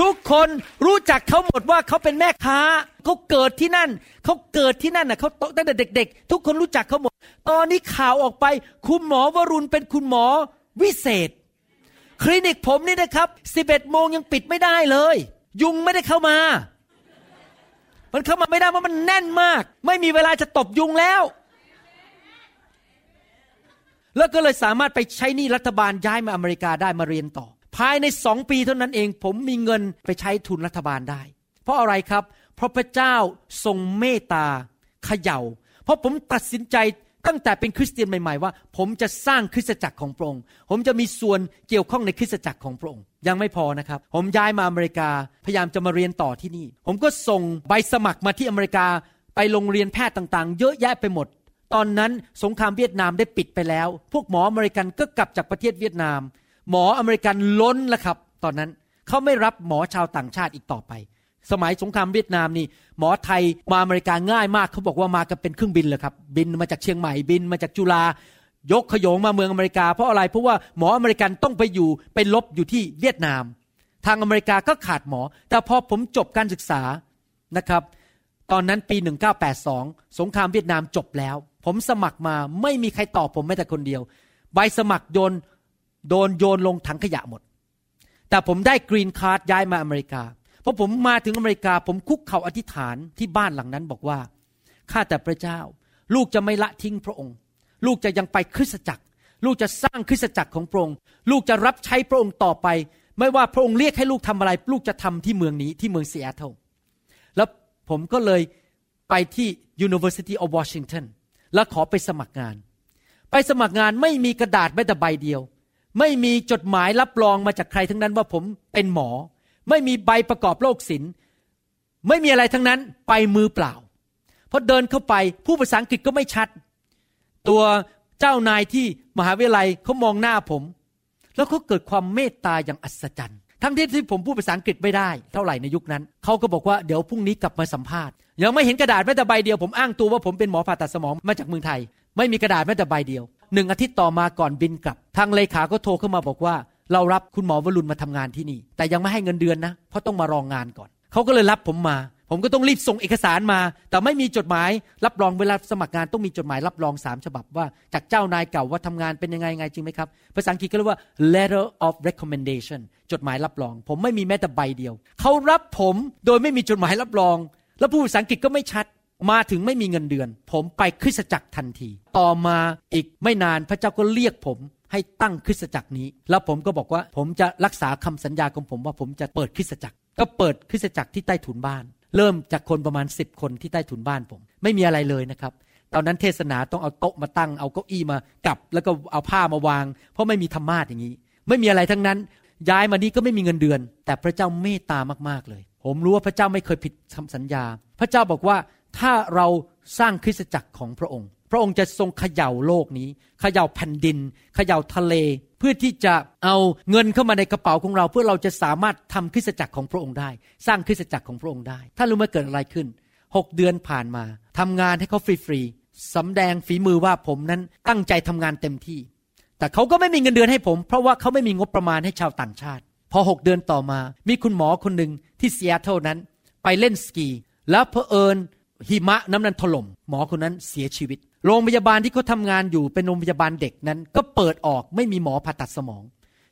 Speaker 1: ทุกคนรู้จักเขาหมดว่าเขาเป็นแม่ค้าเขาเกิดที่นั่นเขาเกิดที่นั่นน่ะเขาตั้งแต่เด็ก ๆ ทุกคนรู้จักเขาหมด ตอนนี้ข่าวออกไป คุณหมอวรุณเป็นคุณหมอวิเศษ คลินิกผมนี่นะครับ11โมงยังปิดไม่ได้เลย ยุงไม่ได้เข้ามา มันเข้ามาไม่ได้เพราะมันแน่นมาก ไม่มีเวลาจะตบยุงแล้ว แล้วก็เลยสามารถไปใช้หนี้รัฐบาลย้ายมาอเมริกาได้มาเรียนต่อ ภายในสองปีเท่านั้นเอง ผมมีเงินไปใช้ทุนรัฐบาลได้ เพราะอะไรครับ เพราะพระเจ้าทรงเมตตาเขยา่า เพราะผมตัดสินใจตั้งแต่เป็นคริสเตียนใหม่ๆว่า ผมจะสร้างคริสตจักรของพระองค์ ผมจะมีส่วนเกี่ยวข้องในคริสตจักรของพระองค์ ยังไม่พอนะครับ ผมย้ายมาอเมริกา พยายามจะมาเรียนต่อที่นี่ ผมก็ส่งใบสมัครมาที่อเมริกา ไปโรงเรียนแพทย์ต่างๆ เยอะแยะไปหมด ตอนนั้นสงครามเวียดนามได้ปิดไปแล้ว พวกหมออเมริกันก็กลับจากประเทศเวียดนาม หมออเมริกันล้นแล้วครับ ตอนนั้นเขาไม่รับหมอชาวต่างชาติอีกต่อไป สมัยสงครามเวียดนามนี่ หมอไทยมาอเมริกาง่ายมากเขาบอกว่ามากันเป็นเครื่องบินเลยครับ บินมาจากเชียงใหม่บินมาจากจุฬายกขยงมาเมืองอเมริกาเพราะอะไรเพราะว่าหมออเมริกันต้องไปอยู่ไปรบอยู่ที่เวียดนาม ทางอเมริกาก็ขาดหมอ แต่พอผมจบการศึกษานะครับ ตอนนั้นปี 1982 สงครามเวียดนามจบแล้ว ผมสมัครมาไม่มีใครตอบผมแม้แต่คนเดียว ใบสมัครโยน โดนโยนลงถังขยะหมด แต่ผมได้ green card ย้ายมาอเมริกาพอผมมาถึงอเมริกา ผมคุกเข่าอธิษฐานที่บ้านหลังนั้นบอกว่าข้าแต่พระเจ้า ลูกจะไม่ละทิ้งพระองค์ ลูกจะยังไปคริสตจักร ลูกจะสร้างคริสตจักรของพระองค์ ลูกจะรับใช้พระองค์ต่อไป ไม่ว่าพระองค์เรียกให้ลูกทำอะไร ลูกจะทำที่เมืองนี้ที่เมืองซีแอตเทิลแล้วผมก็เลยไปที่ University of Washington แล้วขอไปสมัครงาน ไปสมัครงานไม่มีกระดาษแม้แต่ใบเดียว ไม่มีจดหมายรับรองมาจากใครทั้งนั้นว่าผมเป็นหมอ ไม่มีใบประกอบโรคศิลป์ไม่มีอะไรทั้งนั้นไปมือเปล่าพอเดินเข้าไปผู้ภาษาอังกฤษก็ไม่ชัด ตัวเจ้านายที่มหาวิทยาลัยเขามองหน้าผม แล้วเขาเกิดความเมตตาอย่างอัศจรรย์ ทั้งที่ที่ผมพูดภาษาอังกฤษไม่ได้ เท่าไหร่ในยุคนั้น เขาก็บอกว่าเดี๋ยวพรุ่งนี้กลับมาสัมภาษณ์ยังไม่เห็นกระดาษแม้แต่ใบเดียวผมอ้างตัวว่าผมเป็นหมอผ่าตัดสมองมาจากเมืองไทย ไม่มีกระดาษแม้แต่ใบเดียว หนึ่งอาทิตย์ต่อมาก่อนบินกลับ ทางเลขาก็โทรเข้ามาบอกว่า เรารับคุณหมอวรุณมาทำงานที่นี่ แต่ยังไม่ให้เงินเดือนนะ เพราะต้องมารองงานก่อน เขาก็เลยรับผมมา ผมก็ต้องรีบส่งเอกสารมา แต่ไม่มีจดหมาย รับรองเวลาสมัครงานต้องมีจดหมายรับรองสามฉบับว่า จากเจ้านายเก่าว่าทำงานเป็นยังไงไงจริงไหมครับ ภาษาอังกฤษก็เรียกว่า letter of recommendation จดหมายรับรอง ผมไม่มีแม้แต่ใบเดียว เขารับผมโดยไม่มีจดหมายรับรอง แล้วผู้ภาษาอังกฤษก็ไม่ชัด มาถึงไม่มีเงินเดือน ผมไปคริสตจักรทันที ต่อมาอีกไม่นานพระเจ้าก็เรียกผมให้ตั้งคริสตจักรนี้ แล้วผมก็บอกว่าผมจะรักษาคำสัญญาของผมว่าผมจะเปิดคริสตจักร ก็เปิดคริสตจักรที่ใต้ถุนบ้าน เริ่มจากคนประมาณสิบคนที่ใต้ถุนบ้านผม ไม่มีอะไรเลยนะครับตอนนั้นเทศนาต้องเอาโต๊ะมาตั้งเอาเก้าอี้มากับ แล้วก็เอาผ้ามาวาง เพราะไม่มีธรรมาทอย่างนี้ ไม่มีอะไรทั้งนั้น ย้ายมานี้ก็ไม่มีเงินเดือน แต่พระเจ้าเมตตามากๆเลย ผมรู้ว่าพระเจ้าไม่เคยผิดคำสัญญา พระเจ้าบอกว่า ถ้าเราสร้างคริสตจักรของพระองค์ พระองค์จะทรงเขย่าโลกนี้เขย่าแผ่นดินเขย่าทะเล เพื่อที่จะเอาเงินเข้ามาในกระเป๋าของเรา เพื่อเราจะสามารถทำคริสตจักรของพระองค์ได้ สร้างคริสตจักรของพระองค์ได้ถ้ารู้ไหมเกิดอะไรขึ้นหกเดือนผ่านมาทำงานให้เขาฟรีๆสำแดงฝีมือว่าผมนั้นตั้งใจทำงานเต็มที่ แต่เขาก็ไม่มีเงินเดือนให้ผม เพราะว่าเขาไม่มีงบประมาณให้ชาวต่างชาติ พอหกเดือนต่อมา มีคุณหมอคนหนึ่งที่ซีแอตเทิลนั้น ไปเล่นสกี แล้วเพอเอิญ หิมะน้ำนั้นถล่มหมอคนนั้นเสียชีวิต โรงพยาบาลที่เขาทำงานอยู่เป็นโรงพยาบาลเด็กนั้น ก็เปิดออกไม่มีหมอผ่าตัดสมอง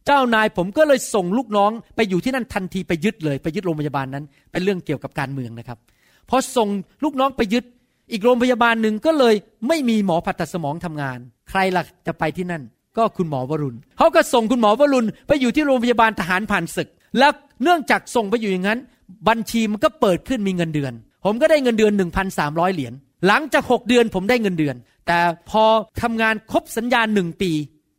Speaker 1: เจ้านายผมก็เลยส่งลูกน้อง ไปอยู่ที่นั่นทันทีไปยึดเลย ไปยึดโรงพยาบาลนั้น เป็นเรื่องเกี่ยวกับการเมืองนะครับพอส่งลูกน้องไปยึด อีกโรงพยาบาลหนึ่งก็เลยไม่มีหมอผ่าตัดสมองทำงาน ใครล่ะจะไปที่นั่น ก็คุณหมอวรุณเขาก็ส่งคุณหมอวรุณไปอยู่ที่โรงพยาบาลทหารผ่านศึก แล้วเนื่องจากส่งไปอยู่อย่างนั้น บัญชีมันก็เปิดขึ้นมีเงินเดือนผมก็ได้เงินเดือน 1,300 เหรียญ หลังจาก 6 เดือนผมได้เงินเดือน แต่พอทำงานครบสัญญาหนึ่งปี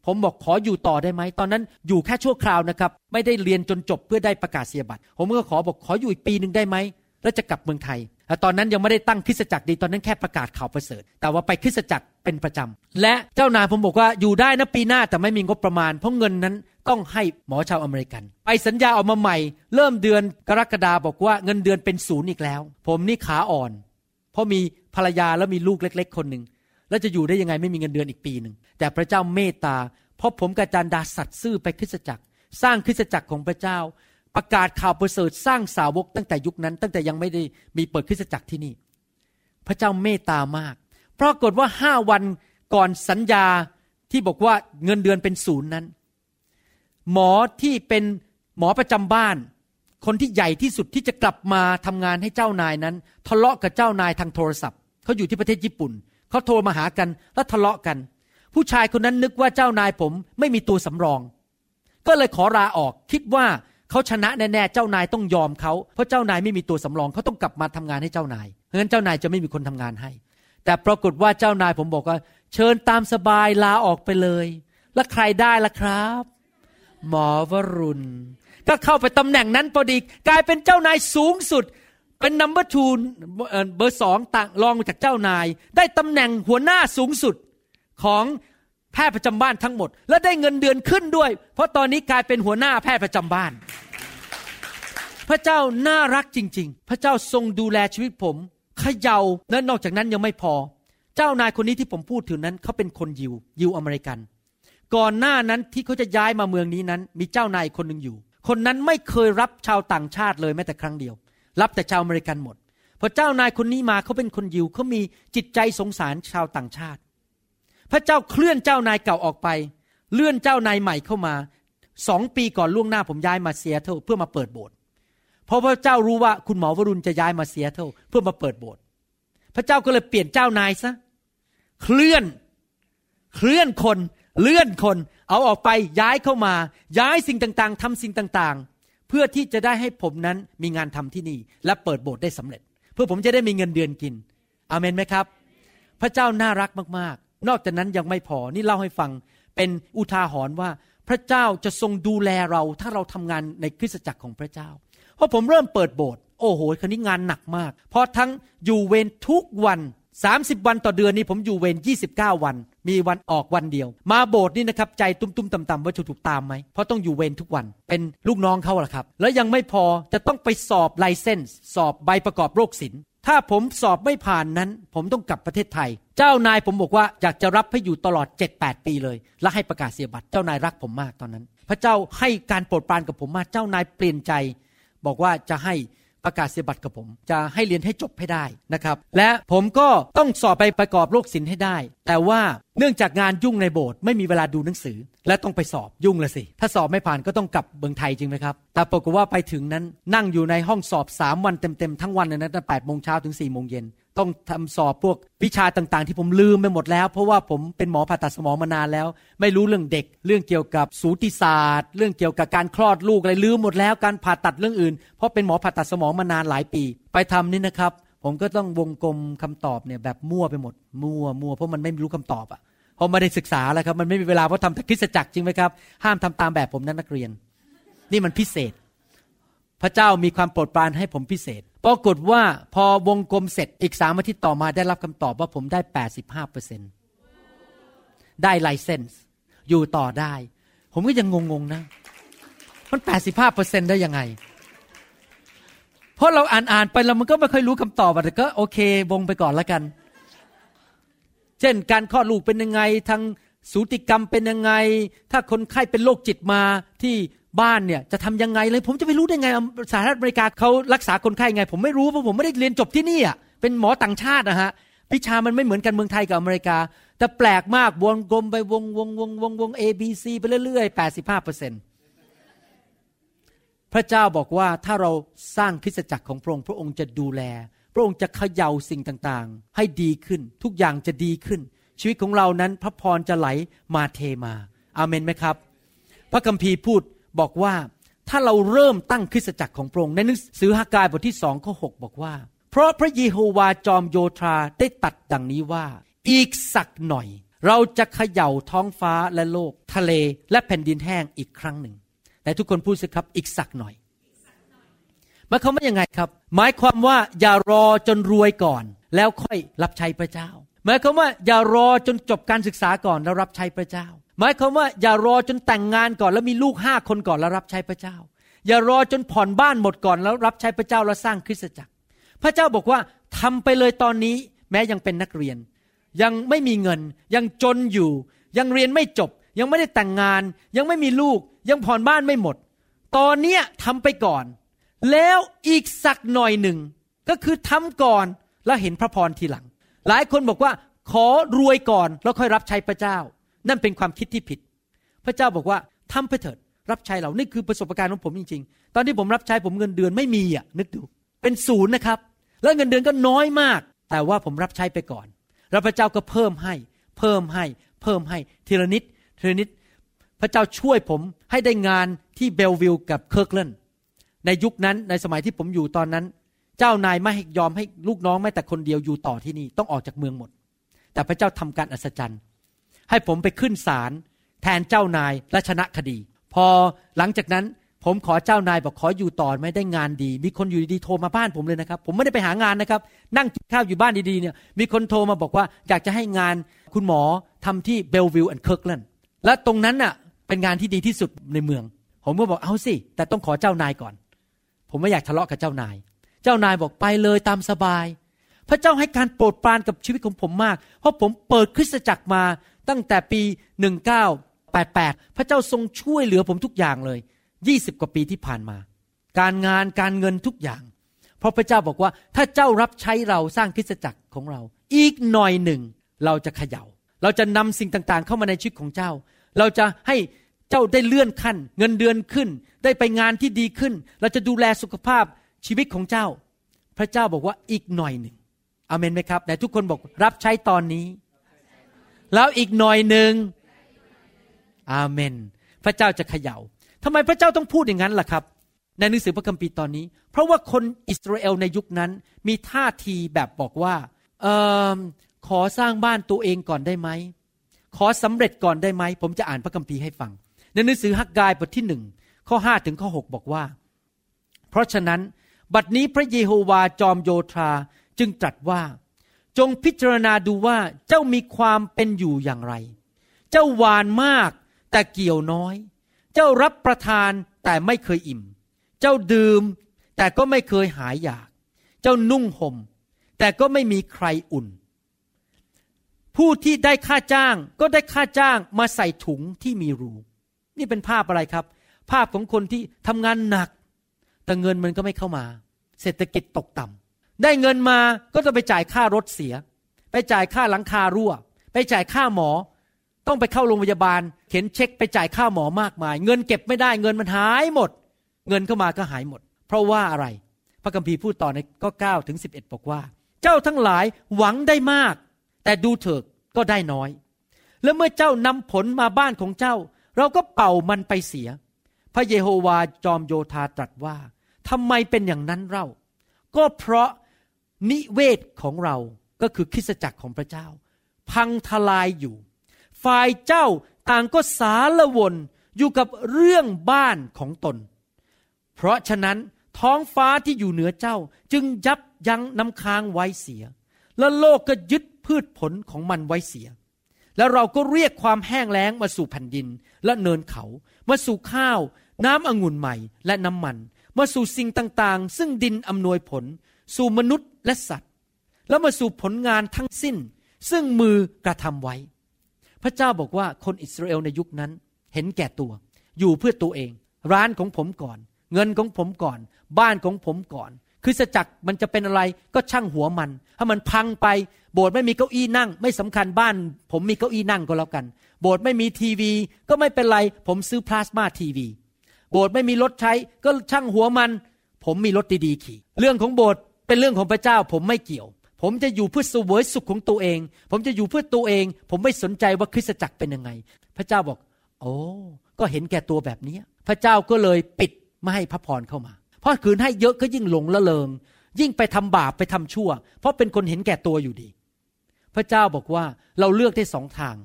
Speaker 1: ผมบอกขออยู่ต่อได้ไหม ตอนนั้นอยู่แค่ชั่วคราวนะครับ ไม่ได้เรียนจนจบเพื่อได้ประกาศเสียบัตร ผมก็ขอบอกขออยู่อีกปีหนึ่งได้ไหม แล้วจะกลับเมืองไทยแตอนนั้นยังไม่ได้ตั้งคริสตจักรดี ตอนนั้นแค่ประกาศข่าวประเสริฐ แต่ว่าไปคริสตจักรเป็นประจำ และเจ้านายผมบอกว่าอยู่ได้นะปีหน้าแต่ไม่มีงบประมาณ เพราะเงินนั้น ต้องให้หมอชาวอเมริกัน ไปสัญญาออกมาใหม่ เริ่มเดือนกรกฎาบอกว่าเงินเดือนเป็นศูนย์อีกแล้ว ผมนี่ขาอ่อน เพราะมีภรรยาแล้วมีลูกเล็ก ๆ คนหนึ่งแล้วจะอยู่ได้ยังไงไม่มีเงินเดือนอีกปีหนึ่งแต่พระเจ้าเมตตา เพราะผมกับจารดาสัตซ์ซื่อไปคริสตจักร สร้างคริสตจักรของพระเจ้าปประกาศข่าวประเสริฐสร้างสาวกตั้งแต่ยุคนั้น ตั้งแต่ยังไม่ได้มีเปิดคริสตจักรที่นี่ พระเจ้าเมตตามากปรากฏว่าห้าวันก่อนสัญญาที่บอกว่าเงินเดือนเป็นศูนย์นั้น หมอที่เป็นหมอประจำบ้าน คนที่ใหญ่ที่สุดที่จะกลับมาทำงานให้เจ้านายนั้น ทะเลาะกับเจ้านายทางโทรศัพท์ เขาอยู่ที่ประเทศญี่ปุ่น เขาโทรมาหากันแล้วทะเลาะกัน ผู้ชายคนนั้นนึกว่าเจ้านายผมไม่มีตัวสำรอง ก็เลยขอลาออกคิดว่าเขาชนะแน่ๆเจ้านายต้องยอมเขาเพราะเจ้านายไม่มีตัวสำรองเขาต้องกลับมาทำงานให้เจ้านายเพราะฉะนั้นเจ้านายจะไม่มีคนทำงานให้ แต่ปรากฏว่าเจ้านายผมบอกว่า เชิญตามสบายลาออกไปเลย แล้วใครได้ล่ะครับ หมอวรุณ ก็เข้าไปตำแหน่งนั้นพอดีกลายเป็นเจ้านายสูงสุด เป็นนัมเบอร์ทูเบอร์สองต่างรองจากเจ้านาย ได้ตำแหน่งหัวหน้าสูงสุดของแพทย์ประจำบ้านทั้งหมด และได้เงินเดือนขึ้นด้วย เพราะตอนนี้กลายเป็นหัวหน้าแพทย์ประจำบ้าน พระเจ้าน่ารักจริง ๆ พระเจ้าทรงดูแลชีวิตผมเขย่าและนอกจากนั้นยังไม่พอ เจ้านายคนนี้ที่ผมพูดถึงนั้นเขาเป็นคนยิว ยิวอเมริกัน ก่อนหน้านั้นที่เขาจะย้ายมาเมืองนี้นั้น มีเจ้านายคนหนึ่งอยู่ คนนั้นไม่เคยรับชาวต่างชาติเลยแม้แต่ครั้งเดียว รับแต่ชาวอเมริกันหมดพอเจ้านายคนนี้มาเขาเป็นคนยิวเขามีจิตใจสงสารชาวต่างชาติ พระเจ้าเคลื่อนเจ้านายเก่าออกไป เลื่อนเจ้านายใหม่เข้ามาสองปีก่อนล่วงหน้าผมย้ายมาซีแอตเทิลเพื่อมาเปิดโบสถ์เพราะพระเจ้ารู้ว่าคุณหมอวรุณจะย้ายมาซีแอตเทิลเพื่อมาเปิดโบสถ์พระเจ้าก็เลยเปลี่ยนเจ้านายซะเคลื่อน เคลื่อนคน เลื่อนคนเอาออกไปย้ายเข้ามา ย้ายสิ่งต่างๆทำสิ่งต่างๆ เพื่อที่จะได้ให้ผมนั้นมีงานทำที่นี่ และเปิดโบสถ์ได้สำเร็จ เพื่อผมจะได้มีเงินเดือนกินอเมนไหมครับ พระเจ้าน่ารักมากๆ นอกจากนั้นยังไม่พอนี่เล่าให้ฟังเป็นอุทาหรณ์ว่าพระเจ้าจะทรงดูแลเราถ้าเราทำงานในคริสตจักรของพระเจ้าเพอผมเริ่มเปิดโบสถ์โอ้โหคันนี้งานหนักมาก เพราะทั้งอยู่เวรทุกวัน 30 วันต่อเดือนนี้ผมอยู่เวร29 วัน มีวันออกวันเดียว มาโบสถ์นี่นะครับใจตุ้มๆต่ำๆว่าจะถูกตามไหมเพราะต้องอยู่เวรทุกวันเป็นลูกน้องเขาแหละครับ แล้วยังไม่พอจะต้องไปสอบไลเซนส์สอบใบประกอบโรคศิลป์ถ้าผมสอบไม่ผ่านนั้น ผมต้องกลับประเทศไทย เจ้านายผมบอกว่าอยากจะรับให้อยู่ตลอด 7-8 ปีเลย และให้ประกาศเสียบัตรเจ้านายรักผมมากตอนนั้น พระเจ้าให้การโปรดปรานกับผมมากเจ้านายเปลี่ยนใจ บอกว่าจะให้ ประกาศเสียบัตรกับผม จะให้เรียนให้จบให้ได้นะครับ และผมก็ต้องสอบไปประกอบโรคศิลป์ให้ได้ แต่ว่าเนื่องจากงานยุ่งในโบสถ์ไม่มีเวลาดูหนังสือ และต้องไปสอบยุ่งละสิ ถ้าสอบไม่ผ่านก็ต้องกลับเมืองไทยจริงไหมครับแต่ปรากฏว่าไปถึงนั้นนั่งอยู่ในห้องสอบสามวันเต็มๆทั้งวันเลยนะตั้งแปดโมงเช้าถึงสี่โมงเย็น ต้องทำสอบพวกวิชาต่างๆ ที่ผมลืมไปหมดแล้ว เพราะว่าผมเป็นหมอผ่าตัดสมองมานานแล้ว ไม่รู้เรื่องเด็ก เรื่องเกี่ยวกับสูติศาสตร์ เรื่องเกี่ยวกับการคลอดลูกอะไรลืมหมดแล้วการผ่าตัดเรื่องอื่น เพราะเป็นหมอผ่าตัดสมองมานานหลายปี ไปทำนี่นะครับ ผมก็ต้องวงกลมคำตอบเนี่ยแบบมั่วไปหมด มั่วมั่วเพราะมันไม่รู้คำตอบอะเพราะไม่ได้ศึกษาแล้วครับ มันไม่มีเวลาเพราะทำแต่คริสตจักรจริงไหมครับ ห้ามทำตามแบบผมนั้นนักเรียน นี่มันพิเศษ พระเจ้ามีความโปรดปรานให้ผมพิเศษ ปรากฏว่าพอวงกลมเสร็จอีกสามอาทิตย์ต่อมาได้รับคำตอบว่าผมได้แปดสิบห้าเปอร์เซ็นได้ไลเซนส์อยู่ต่อได้ ผมก็ยังงงๆนะ มันแปดสิบห้าเปอร์เซ็นได้ยังไง เพราะเราอ่านอ่านไปแล้วมันก็ไม่ค่อยรู้คำตอบแต่ก็โอเควงไปก่อนแล้วกัน เช่นการคลอดลูกเป็นยังไงทางสูติกรรมเป็นยังไง ถ้าคนไข้เป็นโรคจิตมาที่ บ้านเนี่ยจะทำยังไงเลย ผมจะไปรู้ได้ไงสหรัฐอเมริกาเขารักษาคนไข้ไง ผมไม่รู้เพราะผมไม่ได้เรียนจบที่นี่อะเป็นหมอต่างชาตินะฮะวิชามันไม่เหมือนกันเมืองไทยกับอเมริกา แต่แปลกมากวงกลมไปวงวงวงวงวง A B C ไปเรื่อยๆแปดสิบห้าเปอร์เซ็นต์พระเจ้าบอกว่าถ้าเราสร้างคริสตจักรของพระองค์พระองค์จะดูแล พระองค์จะเขย่าสิ่งต่างๆ ให้ดีขึ้น ทุกอย่างจะดีขึ้น ชีวิตของเรานั้นพระพรจะไหลมาเทมา อาเมนไหมครับ พระคัมภีร์พูด บอกว่าถ้าเราเริ่มตั้งคริสตจักรของพระองค์ในหนังสือฮากายบทที่สองข้อหบอกว่า เพราะพระเยโฮวาจอมโยธาได้ตัดดังนี้ว่า อีกสักหน่อย เราจะเขย่าท้องฟ้าและโลก ทะเลและแผ่นดินแห้งอีกครั้งหนึ่งแต่ทุกคนพูดสิครับอีกสักหน่อยหมายความว่ายังไงครับ หมายความว่าอย่ารอจนรวยก่อน แล้วค่อยรับใช้พระเจ้า หมายความว่าอย่ารอจนจบการศึกษาก่อนแล้วรับใช้พระเจ้า หมายความว่าอย่ารอจนแต่งงานก่อนแล้วมีลูกห้าคนก่อนแล้วรับใช้พระเจ้า อย่ารอจนผ่อนบ้านหมดก่อนแล้วรับใช้พระเจ้าแล้วสร้างคริสตจักร พระเจ้าบอกว่าทำไปเลยตอนนี้แม้ยังเป็นนักเรียน ยังไม่มีเงิน ยังจนอยู่ ยังเรียนไม่จบ ยังไม่ได้แต่งงาน ยังไม่มีลูก ยังผ่อนบ้านไม่หมด ตอนเนี้ยทำไปก่อน แล้วอีกสักหน่อยหนึ่งก็คือทำก่อนแล้วเห็นพระพรทีหลัง หลายคนบอกว่าขอรวยก่อนแล้วค่อยรับใช้พระเจ้า นั่นเป็นความคิดที่ผิด พระเจ้าบอกว่าทำไปเถิดรับใช้เรา นี่คือประสบการณ์ของผมจริง ๆ ตอนที่ผมรับใช้ผมเงินเดือนไม่มีอะนึกดู เป็นศูนย์นะครับ แล้วเงินเดือนก็น้อยมาก แต่ว่าผมรับใช้ไปก่อน แล้วพระเจ้าก็เพิ่มให้ เพิ่มให้ เพิ่มให้ ทีละนิด ทีละนิด พระเจ้าช่วยผมให้ได้งานที่ Bellevue กับ Kirkland ในยุคนั้นในสมัยที่ผมอยู่ตอนนั้น เจ้านายไม่ยอมให้ลูกน้องแม้แต่คนเดียวอยู่ต่อที่นี่ต้องออกจากเมืองหมด แต่พระเจ้าทำการอัศจรรย์ ให้ผมไปขึ้นศาลแทนเจ้านายและชนะคดี พอหลังจากนั้นผมขอเจ้านายบอกขออยู่ต่อไม่ได้งานดี มีคนอยู่ดีๆโทรมาบ้านผมเลยนะครับ ผมไม่ได้ไปหางานนะครับ นั่งกินข้าวอยู่บ้านดีๆเนี่ย มีคนโทรมาบอกว่าอยากจะให้งานคุณหมอทำที่ Bellevue and Kirkland และตรงนั้นน่ะเป็นงานที่ดีที่สุดในเมือง ผมก็บอกเอาสิ แต่ต้องขอเจ้านายก่อน ผมไม่อยากทะเลาะกับเจ้านาย เจ้านายบอกไปเลยตามสบาย พระเจ้าให้การโปรดปรานกับชีวิตของผมมาก เพราะผมเปิดคริสตจักรมา ตั้งแต่ปี 1988 พระเจ้าทรงช่วยเหลือผมทุกอย่างเลย 20 กว่าปีที่ผ่านมา การงานการเงินทุกอย่าง เพราะพระเจ้าบอกว่าถ้าเจ้ารับใช้เราสร้างคริสตจักรของเรา อีกหน่อยหนึ่งเราจะเขยา่า เราจะนำสิ่งต่างๆ เข้ามาในชีวิตของเจ้า เราจะให้เจ้าได้เลื่อนขั้น เงินเดือนขึ้น ได้ไปงานที่ดีขึ้น เราจะดูแลสุขภาพชีวิตของเจ้า พระเจ้าบอกว่าอีกหน่อยหนึ่งอเมนไหมครับ แต่ทุกคนบอกรับใช้ตอนนี้ แล้วอีกหน่อยหนึ่งอาเมน พระเจ้าจะเขยา่าทำไมพระเจ้าต้องพูดอย่างนั้นล่ะครับ ในหนังสือพระคัมภีร์ตอนนี้ เพราะว่าคนอิสราเอลในยุคนั้นมีท่าทีแบบบอกว่าออขอสร้างบ้านตัวเองก่อนได้ไหม ขอสำเร็จก่อนได้ไหม ผมจะอ่านพระคัมภีร์ให้ฟัง ในหนังสือฮักกายบทที่หนึ่งข้อห้าถึงข้อหบอกว่า เพราะฉะนั้นบัดนี้พระเยโฮวาจอมโยธาจึงตรัสว่า จงพิจารณาดูว่าเจ้ามีความเป็นอยู่อย่างไร เจ้าหวานมากแต่เกี่ยวน้อย เจ้ารับประทานแต่ไม่เคยอิ่ม เจ้าดื่มแต่ก็ไม่เคยหายอยาก เจ้านุ่งห่มแต่ก็ไม่มีใครอุ่น ผู้ที่ได้ค่าจ้างก็ได้ค่าจ้างมาใส่ถุงที่มีรู นี่เป็นภาพอะไรครับ ภาพของคนที่ทำงานหนัก แต่เงินมันก็ไม่เข้ามา เศรษฐกิจตกต่ำ ได้เงินมาก็ต้องไปจ่ายค่ารถเสีย ไปจ่ายค่าหลังคารั่ว ไปจ่ายค่าหมอ ต้องไปเข้าโรงพยาบาล เข็นเช็คไปจ่ายค่าหมอมากมาย เงินเก็บไม่ได้เงินมันหายหมด เงินเข้ามาก็หายหมด เพราะว่าอะไร พระคัมภีร์พูดต่อในก็9ถึง11 บอกว่า เจ้าทั้งหลายหวังได้มาก แต่ดูเถิดก็ได้น้อย แล้วเมื่อเจ้านำผลมาบ้านของเจ้า เราก็เป่ามันไปเสีย พระเยโฮวาจอมโยธาตรัสว่าทำไมเป็นอย่างนั้นเราก็เพราะ นิเวศของเราก็คือคริสจักรของพระเจ้า พังทลายอยู่ ฝ่ายเจ้าต่างก็สารวนอยู่กับเรื่องบ้านของตน เพราะฉะนั้นท้องฟ้าที่อยู่เหนือเจ้าจึงยับยั้งน้ำค้างไว้เสีย และโลกก็ยึดพืชผลของมันไว้เสีย แล้วเราก็เรียกความแห้งแล้งมาสู่แผ่นดินและเนินเขา มาสู่ข้าว น้ำองุ่นใหม่และน้ำมัน มาสู่สิ่งต่างๆ ซึ่งดินอำนวยผล สู่มนุษย์และสัตว์ แล้วมาสู่ผลงานทั้งสิ้น ซึ่งมือกระทำไว้ พระเจ้าบอกว่าคนอิสราเอลในยุคนั้น เห็นแก่ตัว อยู่เพื่อตัวเอง ร้านของผมก่อน เงินของผมก่อน บ้านของผมก่อนคริสจักรมันจะเป็นอะไรก็ช่างหัวมัน ถ้ามันพังไปโบสถ์ไม่มีเก้าอี้นั่ง ไม่สำคัญบ้าน ผมมีเก้าอี้นั่งก็แล้วกัน โบสถ์ไม่มีทีวี ก็ไม่เป็นไรผมซื้อพลาสมาทีวี โบสถ์ไม่มีรถใช้ก็ช่างหัวมัน ผมมีรถดีๆขี่ เรื่องของโบสถ์ เป็นเรื่องของพระเจ้าผมไม่เกี่ยว ผมจะอยู่เพื่อสวยสุขของตัวเอง ผมจะอยู่เพื่อตัวเอง ผมไม่สนใจว่าคริสตจักรเป็นยังไง พระเจ้าบอก โอ้ก็เห็นแก่ตัวแบบนี้ พระเจ้าก็เลยปิดไม่ให้พระพรเข้ามา เพราะคืนให้เยอะก็ยิ่งหลงละเลง ยิ่งไปทำบาปไปทำชั่ว เพราะเป็นคนเห็นแก่ตัวอยู่ดี พระเจ้าบอกว่าเราเลือกได้สองทาง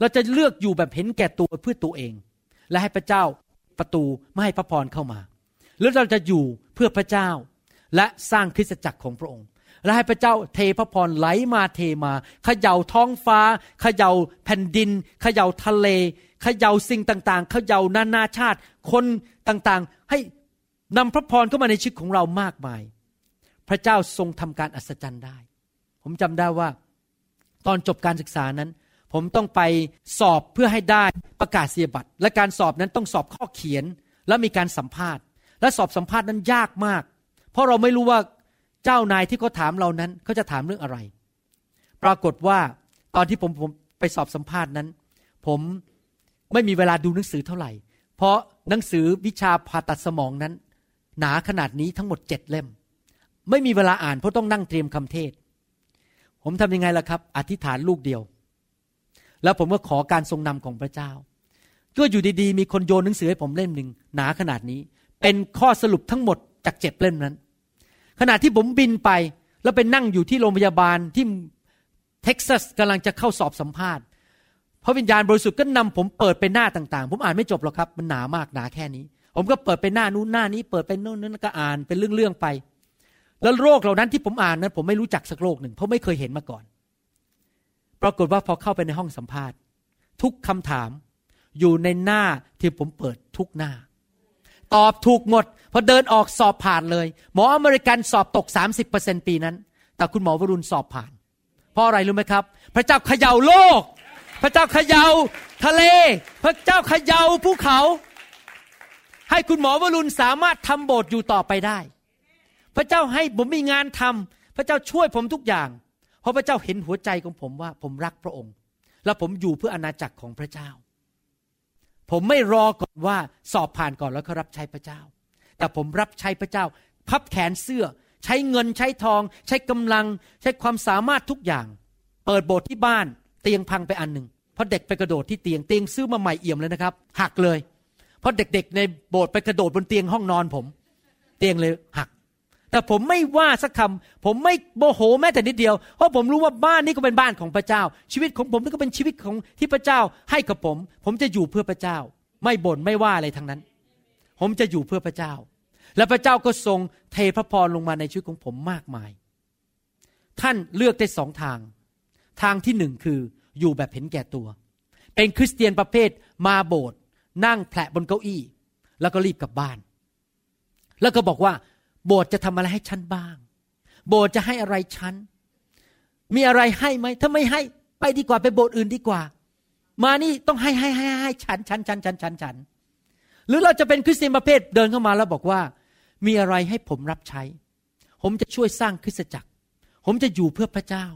Speaker 1: เราจะเลือกอยู่แบบเห็นแก่ตัวเพื่อตัวเอง และให้พระเจ้าประตูไม่ให้พระพรเข้ามา หรือเราจะอยู่เพื่อพระเจ้า และสร้างคริสตจักรของพระองค์ และให้พระเจ้าเทพระพรไหลมาเทมาเขย่าท้องฟ้าเขย่าแผ่นดินเขย่าทะเลเขย่าสิ่งต่างๆเขย่านานาชาติ คนต่างๆ ให้นำพระพรเข้ามาในชีวิตของเรามากมาย พระเจ้าทรงทำการอัศจรรย์ได้ ผมจำได้ว่า ตอนจบการศึกษานั้น ผมต้องไปสอบเพื่อให้ได้ประกาศเสียบัตร และการสอบนั้นต้องสอบข้อเขียนแล้วมีการสัมภาษณ์ และสอบสัมภาษณ์นั้นยากมาก เพราะเราไม่รู้ว่าเจ้านายที่เขาถามเรานั้นเขาจะถามเรื่องอะไร ปรากฏว่าตอนที่ผมผมไปสอบสัมภาษณ์นั้น ผมไม่มีเวลาดูหนังสือเท่าไหร่ เพราะหนังสือวิชาผ่าตัดสมองนั้น หนาขนาดนี้ทั้งหมดเจ็ดเล่ม ไม่มีเวลาอ่านเพราะต้องนั่งเตรียมคำเทศ ผมทำยังไงล่ะครับ อธิษฐานลูกเดียว แล้วผมก็ขอการทรงนำของพระเจ้าก็อยู่ดีๆ มีคนโยนหนังสือให้ผมเล่มหนึ่งหนาขนาดนี้ เป็นข้อสรุปทั้งหมดจากเจ็ดเล่มนั้น ขณะที่ผมบินไป แล้วไปนั่งอยู่ที่โรงพยาบาลที่เท็กซัสกำลังจะเข้าสอบสัมภาษณ์พระวิญญาณบริสุทธิ์ก็นำผมเปิดไปหน้าต่างๆ ผมอ่านไม่จบหรอกครับ มันหนามากหนาแค่นี้ ผมก็เปิดไปหน้านู้นหน้านี้ เปิดไปโน่นนั่นก็อ่านเป็นเรื่องๆไป แล้วโรคเหล่านั้นที่ผมอ่านนั้น ผมไม่รู้จักสักโรคหนึ่งเพราะไม่เคยเห็นมาก่อน ปรากฏว่าพอเข้าไปในห้องสัมภาษณ์ ทุกคำถามอยู่ในหน้าที่ผมเปิดทุกหน้า ตอบถูกหมด อเดินออกสอบผ่านเลย หมออเมริกันสอบตก 30%ปีนั้น แต่คุณหมอวรุณสอบผ่าน เพราะอะไรรู้ไหมครับ พระเจ้าเขย่าโลก พระเจ้าเขย่าทะเล พระเจ้าเขย่าภูเขา ให้คุณหมอวรุณสามารถทำโบสถ์อยู่ต่อไปได้ พระเจ้าให้ผมมีงานทำพระเจ้าช่วยผมทุกอย่าง เพราะพระเจ้าเห็นหัวใจของผมว่าผมรักพระองค์ และผมอยู่เพื่ออาณาจักรของพระเจ้า ผมไม่รอก่อนว่าสอบผ่านก่อนแล้วก็รับใช้พระเจ้า แต่ผมรับใช้พระเจ้า พับแขนเสื้อ ใช้เงินใช้ทอง ใช้กำลัง ใช้ความสามารถทุกอย่าง เปิดโบสถ์ที่บ้าน เตียงพังไปอันหนึ่งเพราะเด็กไปกระโดดที่เตียงเตียงซื้อมาใหม่เอี่ยมเลยนะครับหักเลย เพราะเด็กๆ ในโบสถ์ไปกระโดดบนเตียงห้องนอนผม เตียงเลยหัก แต่ผมไม่ว่าสักคำผมไม่โมโหแม้แต่นิดเดียว เพราะผมรู้ว่าบ้านนี้ก็เป็นบ้านของพระเจ้า ชีวิตของผมนี่ก็เป็นชีวิตของที่พระเจ้าให้กับผม ผมจะอยู่เพื่อพระเจ้า ไม่บ่นไม่ว่าอะไรทั้งนั้น ผมจะอยู่เพื่อพระเจ้า และพระเจ้าก็ทรงเทพระพรลงมาในชีวิตของผมมากมาย ท่านเลือกได้สองทาง ทางที่หนึ่งคืออยู่แบบเห็นแก่ตัว เป็นคริสเตียนประเภทมาโบสถ์นั่งแผลบนเก้าอี้ แล้วก็รีบกลับบ้าน แล้วก็บอกว่า โบสถ์จะทำอะไรให้ฉันบ้าง โบสถ์จะให้อะไรฉัน มีอะไรให้ไหมถ้าไม่ให้ไปดีกว่าไปโบสถ์อื่นดีกว่า มานี่ต้องให้ให้ให้ให้ฉันฉันฉันฉันฉันฉัน หรือเราจะเป็นคริสเตียนประเภทเดินเข้ามาแล้วบอกว่า มีอะไรให้ผมรับใช้ ผมจะช่วยสร้างคริสตจักร ผมจะอยู่เพื่อพระเจ้า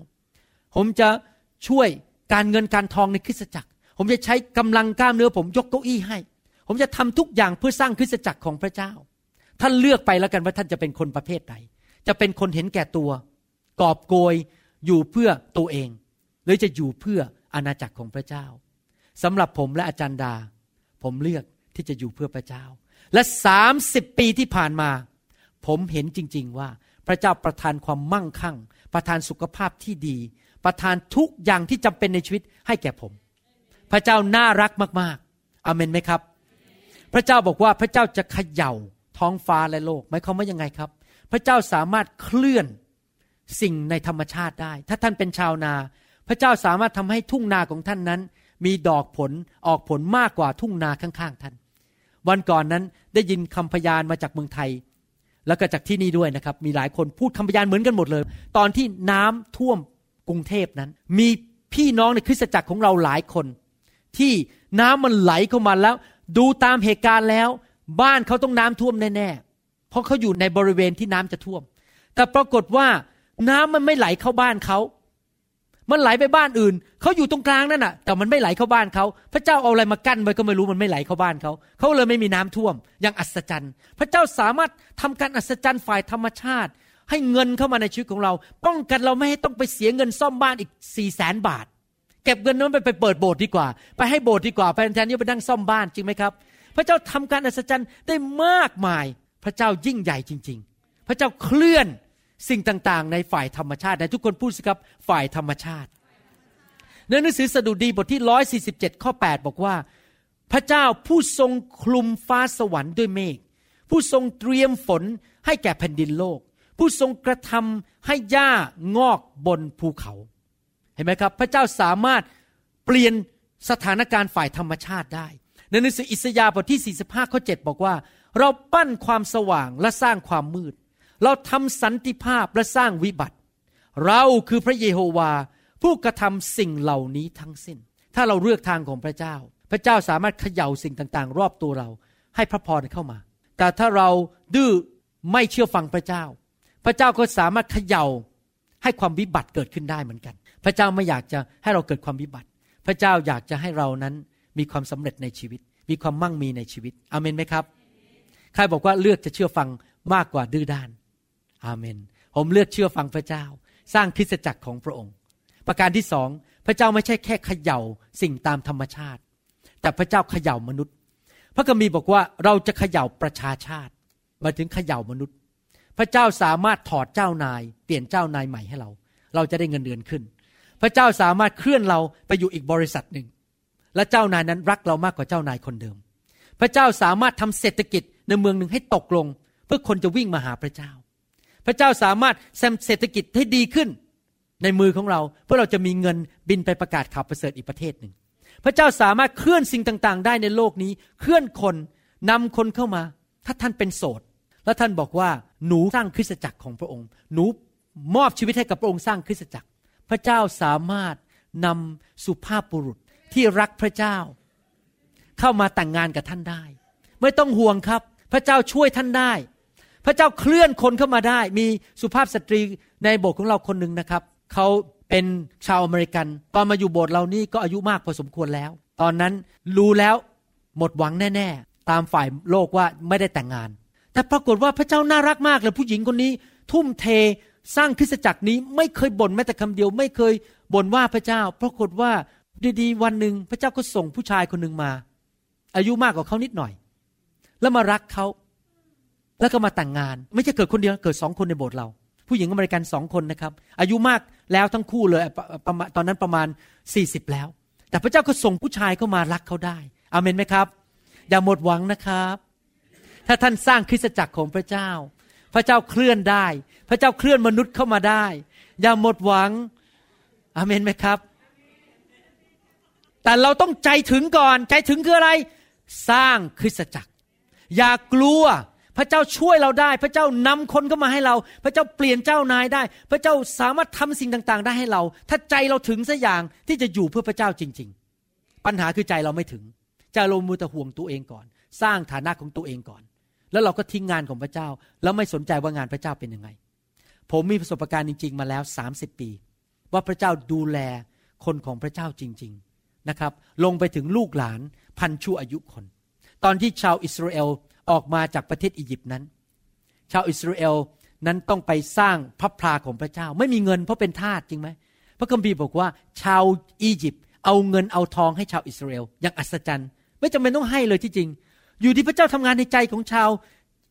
Speaker 1: ผมจะช่วยการเงินการทองในคริสตจักร ผมจะใช้กำลังกล้ามเนื้อผมยกเก้าอี้ให้ ผมจะทำทุกอย่างเพื่อสร้างคริสตจักรของพระเจ้า ท่านเลือกไปแล้วกันว่าท่านจะเป็นคนประเภทใด จะเป็นคนเห็นแก่ตัว กอบโกยอยู่เพื่อตัวเอง หรือจะอยู่เพื่ออาณาจักรของพระเจ้าสำหรับผมและอาจารย์ดา ผมเลือก ที่จะอยู่เพื่อพระเจ้า และสามสิบปีที่ผ่านมา ผมเห็นจริง ๆ ว่าพระเจ้าประทานความมั่งคั่ง ประทานสุขภาพที่ดี ประทานทุกอย่างที่จำเป็นในชีวิตให้แก่ผม พระเจ้าน่ารักมากๆอเมนไหมครับ พระเจ้าบอกว่าพระเจ้าจะเขย่าท้องฟ้าและโลกหมายความว่ายังไงครับ พระเจ้าสามารถเคลื่อนสิ่งในธรรมชาติได้ ถ้าท่านเป็นชาวนา พระเจ้าสามารถทำให้ทุ่งนาของท่านนั้น มีดอกผลออกผลมากกว่าทุ่งนาข้างๆท่าน วันก่อนนั้นได้ยินคำพยานมาจากเมืองไทย แล้วก็จากที่นี่ด้วยนะครับ มีหลายคนพูดคำพยานเหมือนกันหมดเลย ตอนที่น้ำท่วมกรุงเทพนั้น มีพี่น้องในคริสตจักรของเราหลายคน ที่น้ำมันไหลเข้ามาแล้ว ดูตามเหตุการณ์แล้ว บ้านเขาต้องน้ำท่วมแน่ๆเพราะเขาอยู่ในบริเวณที่น้ำจะท่วม แต่ปรากฏว่าน้ำมันไม่ไหลเข้าบ้านเขา มันไหลไปบ้านอื่น เขาอยู่ตรงกลางนั่นน่ะ แต่มันไม่ไหลเข้าบ้านเขา พระเจ้าเอาอะไรมากั้นไว้ก็ไม่รู้มันไม่ไหลเข้าบ้านเขา เขาเลยไม่มีน้ำท่วม อย่างอัศจรรย์ พระเจ้าสามารถทำการอัศจรรย์ฝ่ายธรรมชาติ ให้เงินเข้ามาในชีวิตของเรา ป้องกันเราไม่ให้ต้องไปเสียเงินซ่อมบ้านอีกสี่แสนบาท เก็บเงินนั้นไปไปเปิดโบสถ์ดีกว่า ไปให้โบสถ์ดีกว่าแทนที่ไปนั่งซ่อมบ้านจริงไหมครับ พระเจ้าทำการอัศจรรย์ได้มากมาย พระเจ้ายิ่งใหญ่จริง ๆ พระเจ้าเคลื่อน สิ่งต่างๆ ในฝ่ายธรรมชาติในทุกคนพูดสิครับฝ่ายธรรมชาติในหนังสือสดุดีบทที่ร้อยสี่สิบเจ็ดข้อแปดบอกว่า พระเจ้าผู้ทรงคลุมฟ้าสวรรค์ด้วยเมฆผู้ทรงเตรียมฝนให้แก่แผ่นดินโลก ผู้ทรงกระทำให้หญ้างอกบนภูเขา เห็นไหมครับ พระเจ้าสามารถเปลี่ยนสถานการณ์ฝ่ายธรรมชาติได้ ในหนังสืออิสยาห์บทที่ 45 ข้อ 7 บอกว่า เราปั้นความสว่างและสร้างความมืด เราทำสันติภาพและสร้างวิบัติ เราคือพระเยโฮวา ผู้กระทำสิ่งเหล่านี้ทั้งสิ้น ถ้าเราเลือกทางของพระเจ้า พระเจ้าสามารถเขย่าสิ่งต่างๆ รอบตัวเรา ให้พระพรเข้ามา แต่ถ้าเราดื้อไม่เชื่อฟังพระเจ้า พระเจ้าก็สามารถเขย่าให้ความวิบัติเกิดขึ้นได้เหมือนกัน พระเจ้าไม่อยากจะให้เราเกิดความวิบัติ พระเจ้าอยากจะให้เรานั้นมีความสำเร็จในชีวิต มีความมั่งมีในชีวิตอเมนไหมครับ ใครบอกว่าเลือกจะเชื่อฟังมากกว่าดื้อด้าน อาเมน ผมเลือกเชื่อฟังพระเจ้า สร้างคริสตจักรของพระองค์ ประการที่สองพระเจ้าไม่ใช่แค่เขย่าสิ่งตามธรรมชาติ แต่พระเจ้าเขย่ามนุษย์ พระคัมภีร์บอกว่าเราจะเขย่าประชาชาติมาถึงเขย่ามนุษย์ พระเจ้าสามารถถอดเจ้านาย เปลี่ยนเจ้านายใหม่ให้เรา เราจะได้เงินเดือนขึ้น พระเจ้าสามารถเคลื่อนเราไปอยู่อีกบริษัทหนึ่ง และเจ้านายนั้นรักเรามากกว่าเจ้านายคนเดิม พระเจ้าสามารถทำเศรษฐกิจในเมืองหนึ่งให้ตกลง เพื่อคนจะวิ่งมาหาพระเจ้า พระเจ้าสามารถแซมเศรษฐกิจให้ดีขึ้น ในมือของเรา เพื่อเราจะมีเงินบินไปประกาศข่าวประเสริฐอีกประเทศหนึ่ง พระเจ้าสามารถเคลื่อนสิ่งต่างๆ ได้ในโลกนี้ เคลื่อนคนนำคนเข้ามา ถ้าท่านเป็นโสด แล้วท่านบอกว่าหนูสร้างคริสตจักรของพระองค์ หนูมอบชีวิตให้กับพระองค์สร้างคริสตจักร พระเจ้าสามารถนำสุภาพบุรุษที่รักพระเจ้า เข้ามาแต่งงานกับท่านได้ ไม่ต้องห่วงครับ พระเจ้าช่วยท่านได้ พระเจ้าเคลื่อนคนเข้ามาได้ มีสุภาพสตรีในโบสถ์ของเราคนหนึ่งนะครับ เขาเป็นชาวอเมริกัน ตอนมาอยู่โบสถ์เรานี่ก็อายุมากพอสมควรแล้ว ตอนนั้นรู้แล้วหมดหวังแน่ ๆ ตามฝ่ายโลกว่าไม่ได้แต่งงาน แต่ปรากฏว่าพระเจ้าน่ารักมากเลยผู้หญิงคนนี้ ทุ่มเทสร้างคริสตจักรนี้ไม่เคยบ่นแม้แต่คำเดียว ไม่เคยบ่นว่าพระเจ้า ปรากฏว่าดีๆวันหนึ่งพระเจ้าก็ส่งผู้ชายคนหนึ่งมา อายุมากกว่าเขานิดหน่อย แล้วมารักเขา แล้วก็มาแต่งงาน ไม่ใช่เกิดคนเดียวเกิดสองคนในโบสถ์เรา ผู้หญิงอเมริกันสองคนนะครับ อายุมากแล้วทั้งคู่เลยประมาณตอนนั้นประมาณสี่สิบแล้ว แต่พระเจ้าก็ส่งผู้ชายเข้ามารักเขาได้อเมนไหมครับ อย่าหมดหวังนะครับ ถ้าท่านสร้างคริสตจักรของพระเจ้า พระเจ้าเคลื่อนได้ พระเจ้าเคลื่อนมนุษย์เข้ามาได้ อย่าหมดหวังอเมนไหมครับ แต่เราต้องใจถึงก่อน ใจถึงคืออะไร สร้างคริสตจักร อย่ากลัว ระเจ้าช่วยเราได้ พระเจ้านำคนเข้ามาให้เรา พระเจ้าเปลี่ยนเจ้านายได้ พระเจ้าสามารถทำสิ่งต่าง ๆ ได้ให้เรา ถ้าใจเราถึงสัอย่างที่จะอยู่เพื่อพระเจ้าจริง ๆ ปัญหาคือใจเราไม่ถึงใจเรามือแต่ห่วงตัวเองก่อน สร้างฐานะของตัวเองก่อน แล้วเราก็ทิ้งงานของพระเจ้า แล้วไม่สนใจว่างานพระเจ้าเป็นยังไง ผมมีประสบการณ์จริง ๆ มาแล้ว 30 ปี ว่าพระเจ้าดูแลคนของพระเจ้าจริง ๆนะครับ ลงไปถึงลูกหลานพันชั่วอายุคน ตอนที่ชาวอิสราเอล ออกมาจากประเทศอียิปต์นั้น ชาวอิสราเอลนั้นต้องไปสร้างพระพลาของพระเจ้า ไม่มีเงินเพราะเป็นทาสจริงไหมพระคัมภีร์บอกว่า ชาวอียิปต์เอาเงินเอาทองให้ชาวอิสราเอลอย่างอัศจรรย์ ไม่จำเป็นต้องให้เลยที่จริง อยู่ที่พระเจ้าทำงานในใจของชาว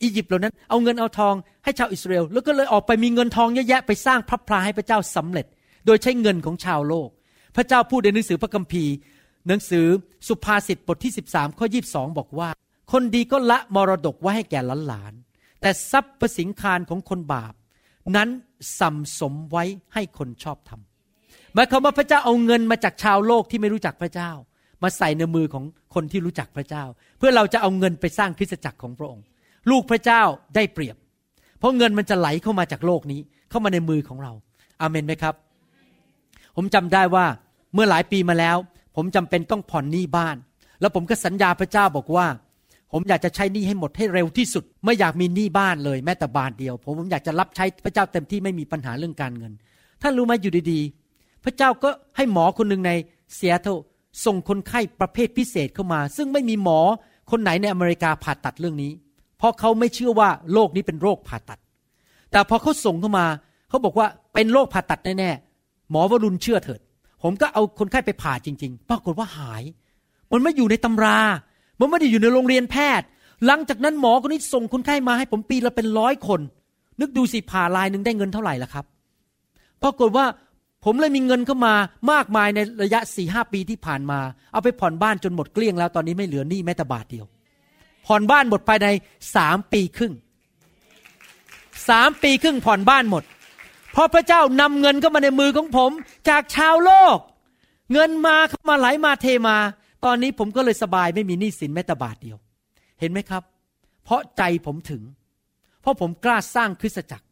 Speaker 1: อียิปต์เหล่านั้น เอาเงินเอาทองให้ชาวอิสราเอลแล้วก็เลยออกไปมีเงินทองเยอะแยะไปสร้างพระพลาให้พระเจ้าสำเร็จ โดยใช้เงินของชาวโลก พระเจ้าพูดในหนังสือพระคัมภีร์ หนังสือสุภาษิตบทที่ 13 ข้อ 22 บอกว่า คนดีก็ละมรดกไว้ให้แก่หลานๆแต่ทรัพย์ประสิงคารของคนบาป นั้นสัมสมไว้ให้คนชอบทำหมายความว่าพระเจ้าเอาเงินมาจากชาวโลกที่ไม่รู้จักพระเจ้า มาใส่ในมือของคนที่รู้จักพระเจ้า เพื่อเราจะเอาเงินไปสร้างคริสตจักรของพระองค์ ลูกพระเจ้าได้เปรียบ เพราะเงินมันจะไหลเข้ามาจากโลกนี้ เข้ามาในมือของเรา อาเมนไหมครับ ผมจำได้ว่าเมื่อหลายปีมาแล้ว ผมจำเป็นต้องผ่อนหนี้บ้าน แล้วผมก็สัญญาพระเจ้าบอกว่า ผมอยากจะใช้หนี้ให้หมดให้เร็วที่สุด ไม่อยากมีหนี้บ้านเลยแม้แต่บาทเดียว ผมผมอยากจะรับใช้พระเจ้าเต็มที่ไม่มีปัญหาเรื่องการเงินท่านรู้ไหมอยู่ดีๆ พระเจ้าก็ให้หมอคนหนึ่งในเซียโตส่งคนไข้ประเภทพิเศษเข้ามา ซึ่งไม่มีหมอคนไหนในอเมริกาผ่าตัดเรื่องนี้ เพราะเขาไม่เชื่อว่าโรคนี้เป็นโรคผ่าตัด แต่พอเขาส่งเข้ามาเขาบอกว่าเป็นโรคผ่าตัดแน่ๆหมอวรุณเชื่อเถิด ผมก็เอาคนไข้ไปผ่าจริง ๆ ปรากฏว่าหาย มันไม่อยู่ในตำรา มันไม่ได้อยู่ในโรงเรียนแพทย์ หลังจากนั้นหมอคนนี้ส่งคนไข้มาให้ผมปีละเป็นร้อยคน นึกดูสิผ่าลายหนึ่งได้เงินเท่าไหร่ล่ะครับปรากฏว่าผมเลยมีเงินเข้ามามากมายในระยะสี่ห้าปีที่ผ่านมา เอาไปผ่อนบ้านจนหมดเกลี้ยงแล้วตอนนี้ไม่เหลือหนี้แม้แต่บาทเดียว ผ่อนบ้านหมดภายในสามปีครึ่งสามปีครึ่งผ่อนบ้านหมด เพราะพระเจ้านำเงินเข้ามาในมือของผม จากชาวโลก เงินมาเข้ามาไหลมาเทมา ตอนนี้ผมก็เลยสบายไม่มีหนี้สินแม้แต่บาทเดียว เห็นไหมครับ เพราะใจผมถึง เพราะผมกล้าสร้างคริสตจักร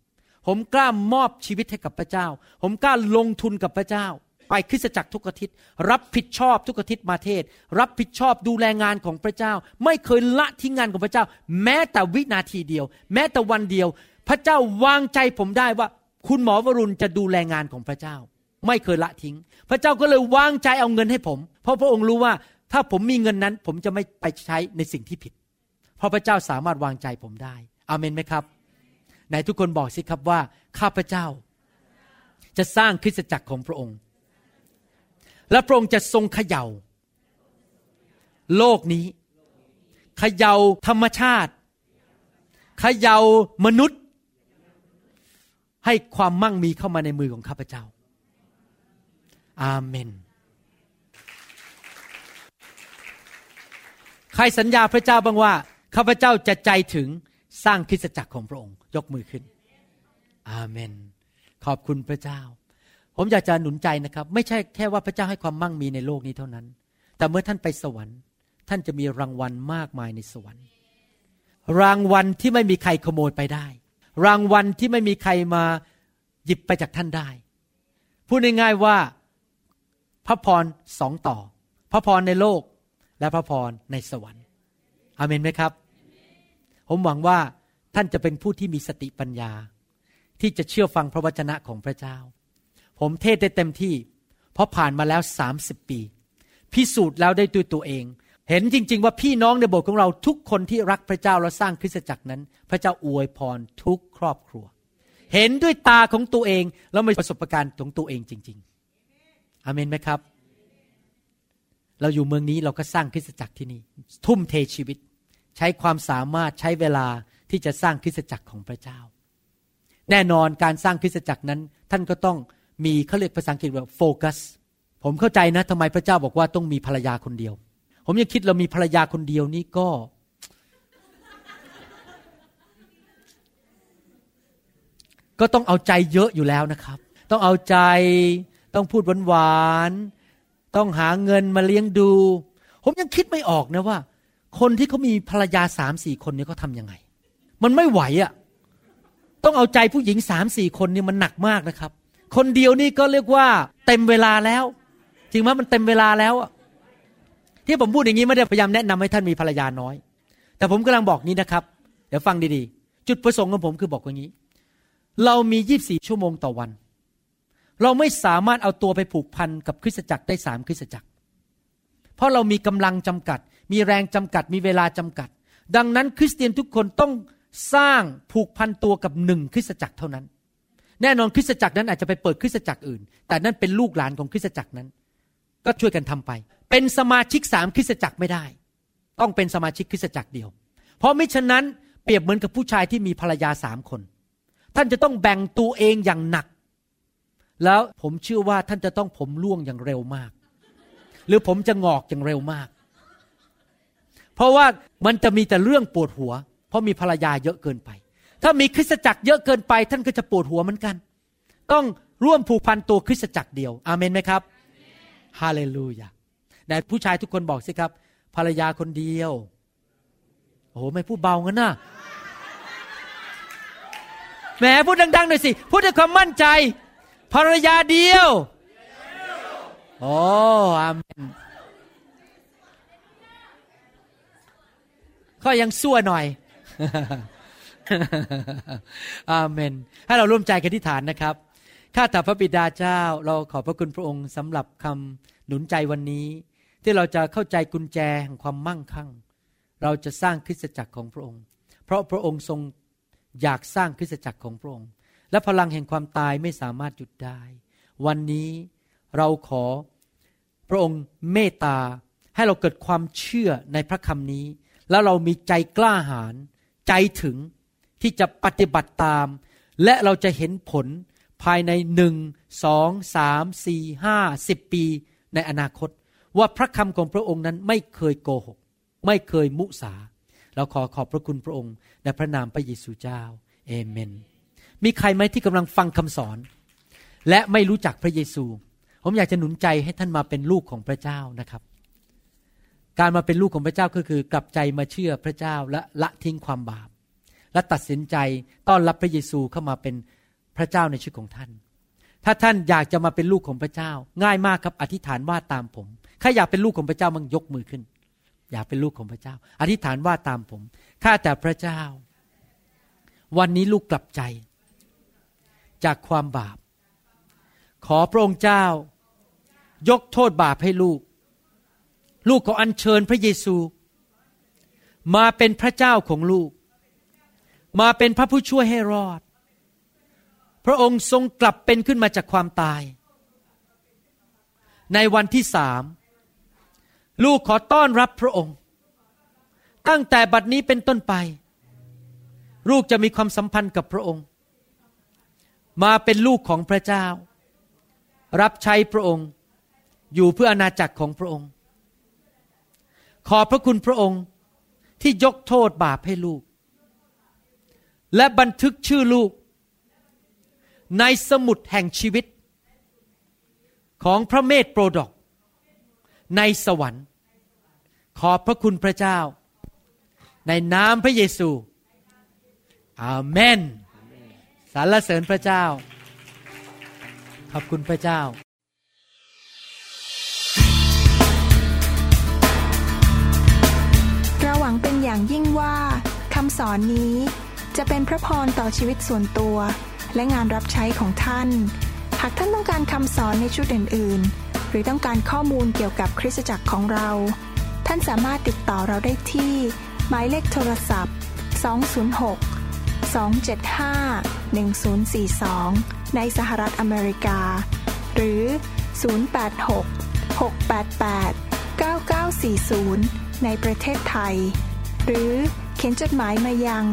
Speaker 1: ผมกล้ามอบชีวิตให้กับพระเจ้า ผมกล้าลงทุนกับพระเจ้า ไปคริสตจักรทุกอาทิตย์ รับผิดชอบทุกอาทิตย์มาเทศ รับผิดชอบดูแลงานของพระเจ้า ไม่เคยละทิ้งงานของพระเจ้า แม้แต่วินาทีเดียว แม้แต่วันเดียว พระเจ้าวางใจผมได้ว่า คุณหมอวรุณจะดูแลงานของพระเจ้า ไม่เคยละทิ้ง พระเจ้าก็เลยวางใจเอาเงินให้ผม เพราะพระองค์รู้ว่า ถ้าผมมีเงินนั้น ผมจะไม่ไปใช้ในสิ่งที่ผิด เพราะพระเจ้าสามารถวางใจผมได้อาเมนไหมครับไหนทุกคนบอกสิครับว่า ข้าพเจ้า จะสร้างคริสตจักรของพระองค์ และพระองค์จะทรงเขยา่า โลกนี้เขย่าธรรมชาติเขย่ามนุษย์ ให้ความมั่งมีเข้ามาในมือของข้าพเจ้า อาเมน ใครสัญญาพระเจ้าบ้างว่าข้าพเจ้าจะใจถึงสร้างคริสตจักรของพระองค์ ยกมือขึ้น อาเมน ขอบคุณพระเจ้า ผมอยากจะหนุนใจนะครับ ไม่ใช่แค่ว่าพระเจ้าให้ความมั่งมีในโลกนี้เท่านั้น แต่เมื่อท่านไปสวรรค์ ท่านจะมีรางวัลมากมายในสวรรค์ รางวัลที่ไม่มีใครขโมยไปได้ รางวัลที่ไม่มีใครมาหยิบไปจากท่านได้ พูดง่ายๆว่าพระพรสองต่อ พระพรในโลก และพระพรในสวรรค์อาเมนไหมครับ ผมหวังว่าท่านจะเป็นผู้ที่มีสติปัญญา ที่จะเชื่อฟังพระวจนะของพระเจ้า ผมเทศได้เต็มที่ เพราะผ่านมาแล้วสามสิบปี พิสูจน์แล้วได้ด้วยตัวเอง เห็นจริง ๆ ว่าพี่น้องในโบสถ์ของเราทุกคนที่รักพระเจ้าและสร้างคริสตจักรนั้น พระเจ้าอวยพรทุกครอบครัว เห็นด้วยตาของตัวเองแล้วมีประสบการณ์ของตัวเองจริง ๆอเมนไหมครับ เราอยู่เมืองนี้เราก็สร้างคริสตจักรที่นี่ ทุ่มเทชีวิต ใช้ความสามารถใช้เวลาที่จะสร้างคริสตจักรของพระเจ้า แน่นอนการสร้างคริสตจักรนั้น ท่านก็ต้องมีเขาเรียกภาษาอังกฤษว่าโฟกัสผมเข้าใจนะทำไมพระเจ้าบอกว่าต้องมีภรรยาคนเดียว ผมยังคิดเรามีภรรยาคนเดียวนี่ก็ ก็ต้องเอาใจเยอะอยู่แล้วนะครับ ต้องเอาใจต้องพูดหวานๆ ต้องหาเงินมาเลี้ยงดู ผมยังคิดไม่ออกนะว่า คนที่เขามีภรรยาสามสี่คนนี้เขาทำยังไง มันไม่ไหวอะ่ะต้องเอาใจผู้หญิงสามสี่คนนี่มันหนักมากนะครับ คนเดียวนี่ก็เรียกว่า เต็มเวลาแล้ว จริงไหมมันเต็มเวลาแล้วอะที่ผมพูดอย่างนี้ไม่ได้พยายามแนะนำให้ท่านมีภรรยาน้อย แต่ผมกำลังบอกนี้นะครับ เดี๋ยวฟังดีๆ จุดประสงค์ของผมคือบอกอย่างนี้ เรามียี่บสี่ชั่วโมงต่อวัน เราไม่สามารถเอาตัวไปผูกพันกับคริสตจักรได้สามคริสตจักร เพราะเรามีกำลังจำกัด มีแรงจำกัด มีเวลาจำกัด ดังนั้นคริสเตียนทุกคนต้องสร้างผูกพันตัวกับหนึ่งคริสตจักรเท่านั้น แน่นอนคริสตจักรนั้นอาจจะไปเปิดคริสตจักรอื่น แต่นั่นเป็นลูกหลานของคริสตจักรนั้น ก็ช่วยกันทำไป เป็นสมาชิกสามคริสตจักรไม่ได้ ต้องเป็นสมาชิกคริสตจักรเดียว เพราะไม่ฉะนั้นเปรียบเหมือนกับผู้ชายที่มีภรรยาสามคน ท่านจะต้องแบ่งตัวเองอย่างหนัก แล้วผมเชื่อว่าท่านจะต้องผมร่วงอย่างเร็วมาก หรือผมจะงอกอย่างเร็วมาก เพราะว่ามันจะมีแต่เรื่องปวดหัว เพราะมีภรรยาเยอะเกินไป ถ้ามีคริสตจักรเยอะเกินไป ท่านก็จะปวดหัวเหมือนกัน ต้องร่วมผูกพันตัวคริสตจักรเดียว อาเมนไหมครับฮาเลลูยาแต่ผู้ชายทุกคนบอกสิครับ ภรรยาคนเดียวโอ้โหไม่พูดเบางั้นนะแหมพูดดังๆหน่อยสิพูดด้วยความมั่นใจ ภรรยาเดียว โอ้อาเมนก็ยังสั่วหน่อย อาเมน ให้เราร่วมใจกันที่ฐานนะครับ ข้าแต่พระบิดาเจ้า เราขอบพระคุณพระองค์สำหรับคำหนุนใจวันนี้ ที่เราจะเข้าใจกุญแจแห่งความมั่งคั่ง เราจะสร้างคริสตจักรของพระองค์ เพราะพระองค์ทรงอยากสร้างคริสตจักรของพระองค์ และพลังแห่งความตายไม่สามารถหยุดได้ วันนี้เราขอพระองค์เมตตาให้เราเกิดความเชื่อในพระคำนี้ แล้วเรามีใจกล้าหาญใจถึงที่จะปฏิบัติตาม และเราจะเห็นผลภายในหนึ่งสองสามสี่ห้าสิบปีในอนาคต ว่าพระคำของพระองค์นั้นไม่เคยโกหก ไม่เคยมุสาเราขอขอบพระคุณพระองค์ในพระนามพระเยซูเจ้า เอเมน มีใครไหมที่กำลังฟังคำสอน และไม่รู้จักพระเยซู ผมอยากจะหนุนใจให้ท่านมาเป็นลูกของพระเจ้านะครับ การมาเป็นลูกของพระเจ้าก็คือกลับใจมาเชื่อพระเจ้าและละทิ้งความบาป และตัดสินใจต้อนรับพระเยซูเข้ามาเป็นพระเจ้าในชีวิตของท่าน ถ้าท่านอยากจะมาเป็นลูกของพระเจ้า ง่ายมากครับอธิษฐานว่าตามผมใครอยากเป็นลูกของพระเจ้ามันยกมือขึ้น อยากเป็นลูกของพระเจ้า อธิษฐานว่าตามผมข้าแต่พระเจ้า วันนี้ลูกกลับใจ จากความบาป ขอพระองค์เจ้า ยกโทษบาปให้ลูก ลูกขออัญเชิญพระเยซู มาเป็นพระเจ้าของลูก มาเป็นพระผู้ช่วยให้รอด พระองค์ทรงกลับเป็นขึ้นมาจากความตาย ในวันที่สามลูกขอต้อนรับพระองค์ ตั้งแต่บัดนี้เป็นต้นไป ลูกจะมีความสัมพันธ์กับพระองค์ มาเป็นลูกของพระเจ้า รับใช้พระองค์ อยู่เพื่ออาณาจักรของพระองค์ ขอพระคุณพระองค์ที่ยกโทษบาปให้ลูก และบันทึกชื่อลูก ในสมุดแห่งชีวิต ของพระเมธโปรดอกในสวรรค์ ขอบพระคุณพระเจ้า ในนามพระเยซู อาเมน สรรเสริญพระเจ้า ขอบคุณพระเจ้า
Speaker 2: เราหวังเป็นอย่างยิ่งว่าคำสอนนี้จะเป็นพระพรต่อชีวิตส่วนตัว และงานรับใช้ของท่าน หากท่านต้องการคำสอนในชุดอื่น ๆ หรือต้องการข้อมูลเกี่ยวกับคริสตจักรของเรา ท่านสามารถติดต่อเราได้ที่ หมายเลขโทรศัพท์ 206 275 1042 ในสหรัฐอเมริกา หรือ 086 688 9940 ในประเทศไทย หรือเขียนจดหมายมายัง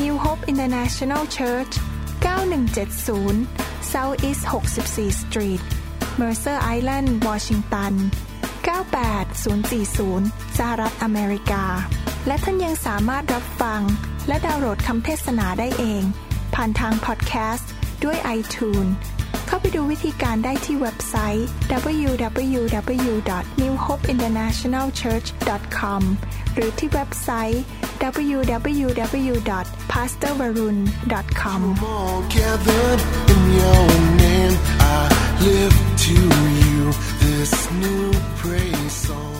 Speaker 2: New Hope International Church 9170 South East 64 Street Mercer Island Washington 98040 สหรัฐอเมริกา และท่านยังสามารถรับฟัง และดาวน์โหลดคำเทศนาได้เอง ผ่านทางพอดแคสต์ด้วยไอทูนเข้าไปดูวิธีการได้ที่เว็บไซต์ www.newhopeinternationalchurch.com หรือที่เว็บไซต์ www.pastorvarun.com
Speaker 3: Live to you this new praise song.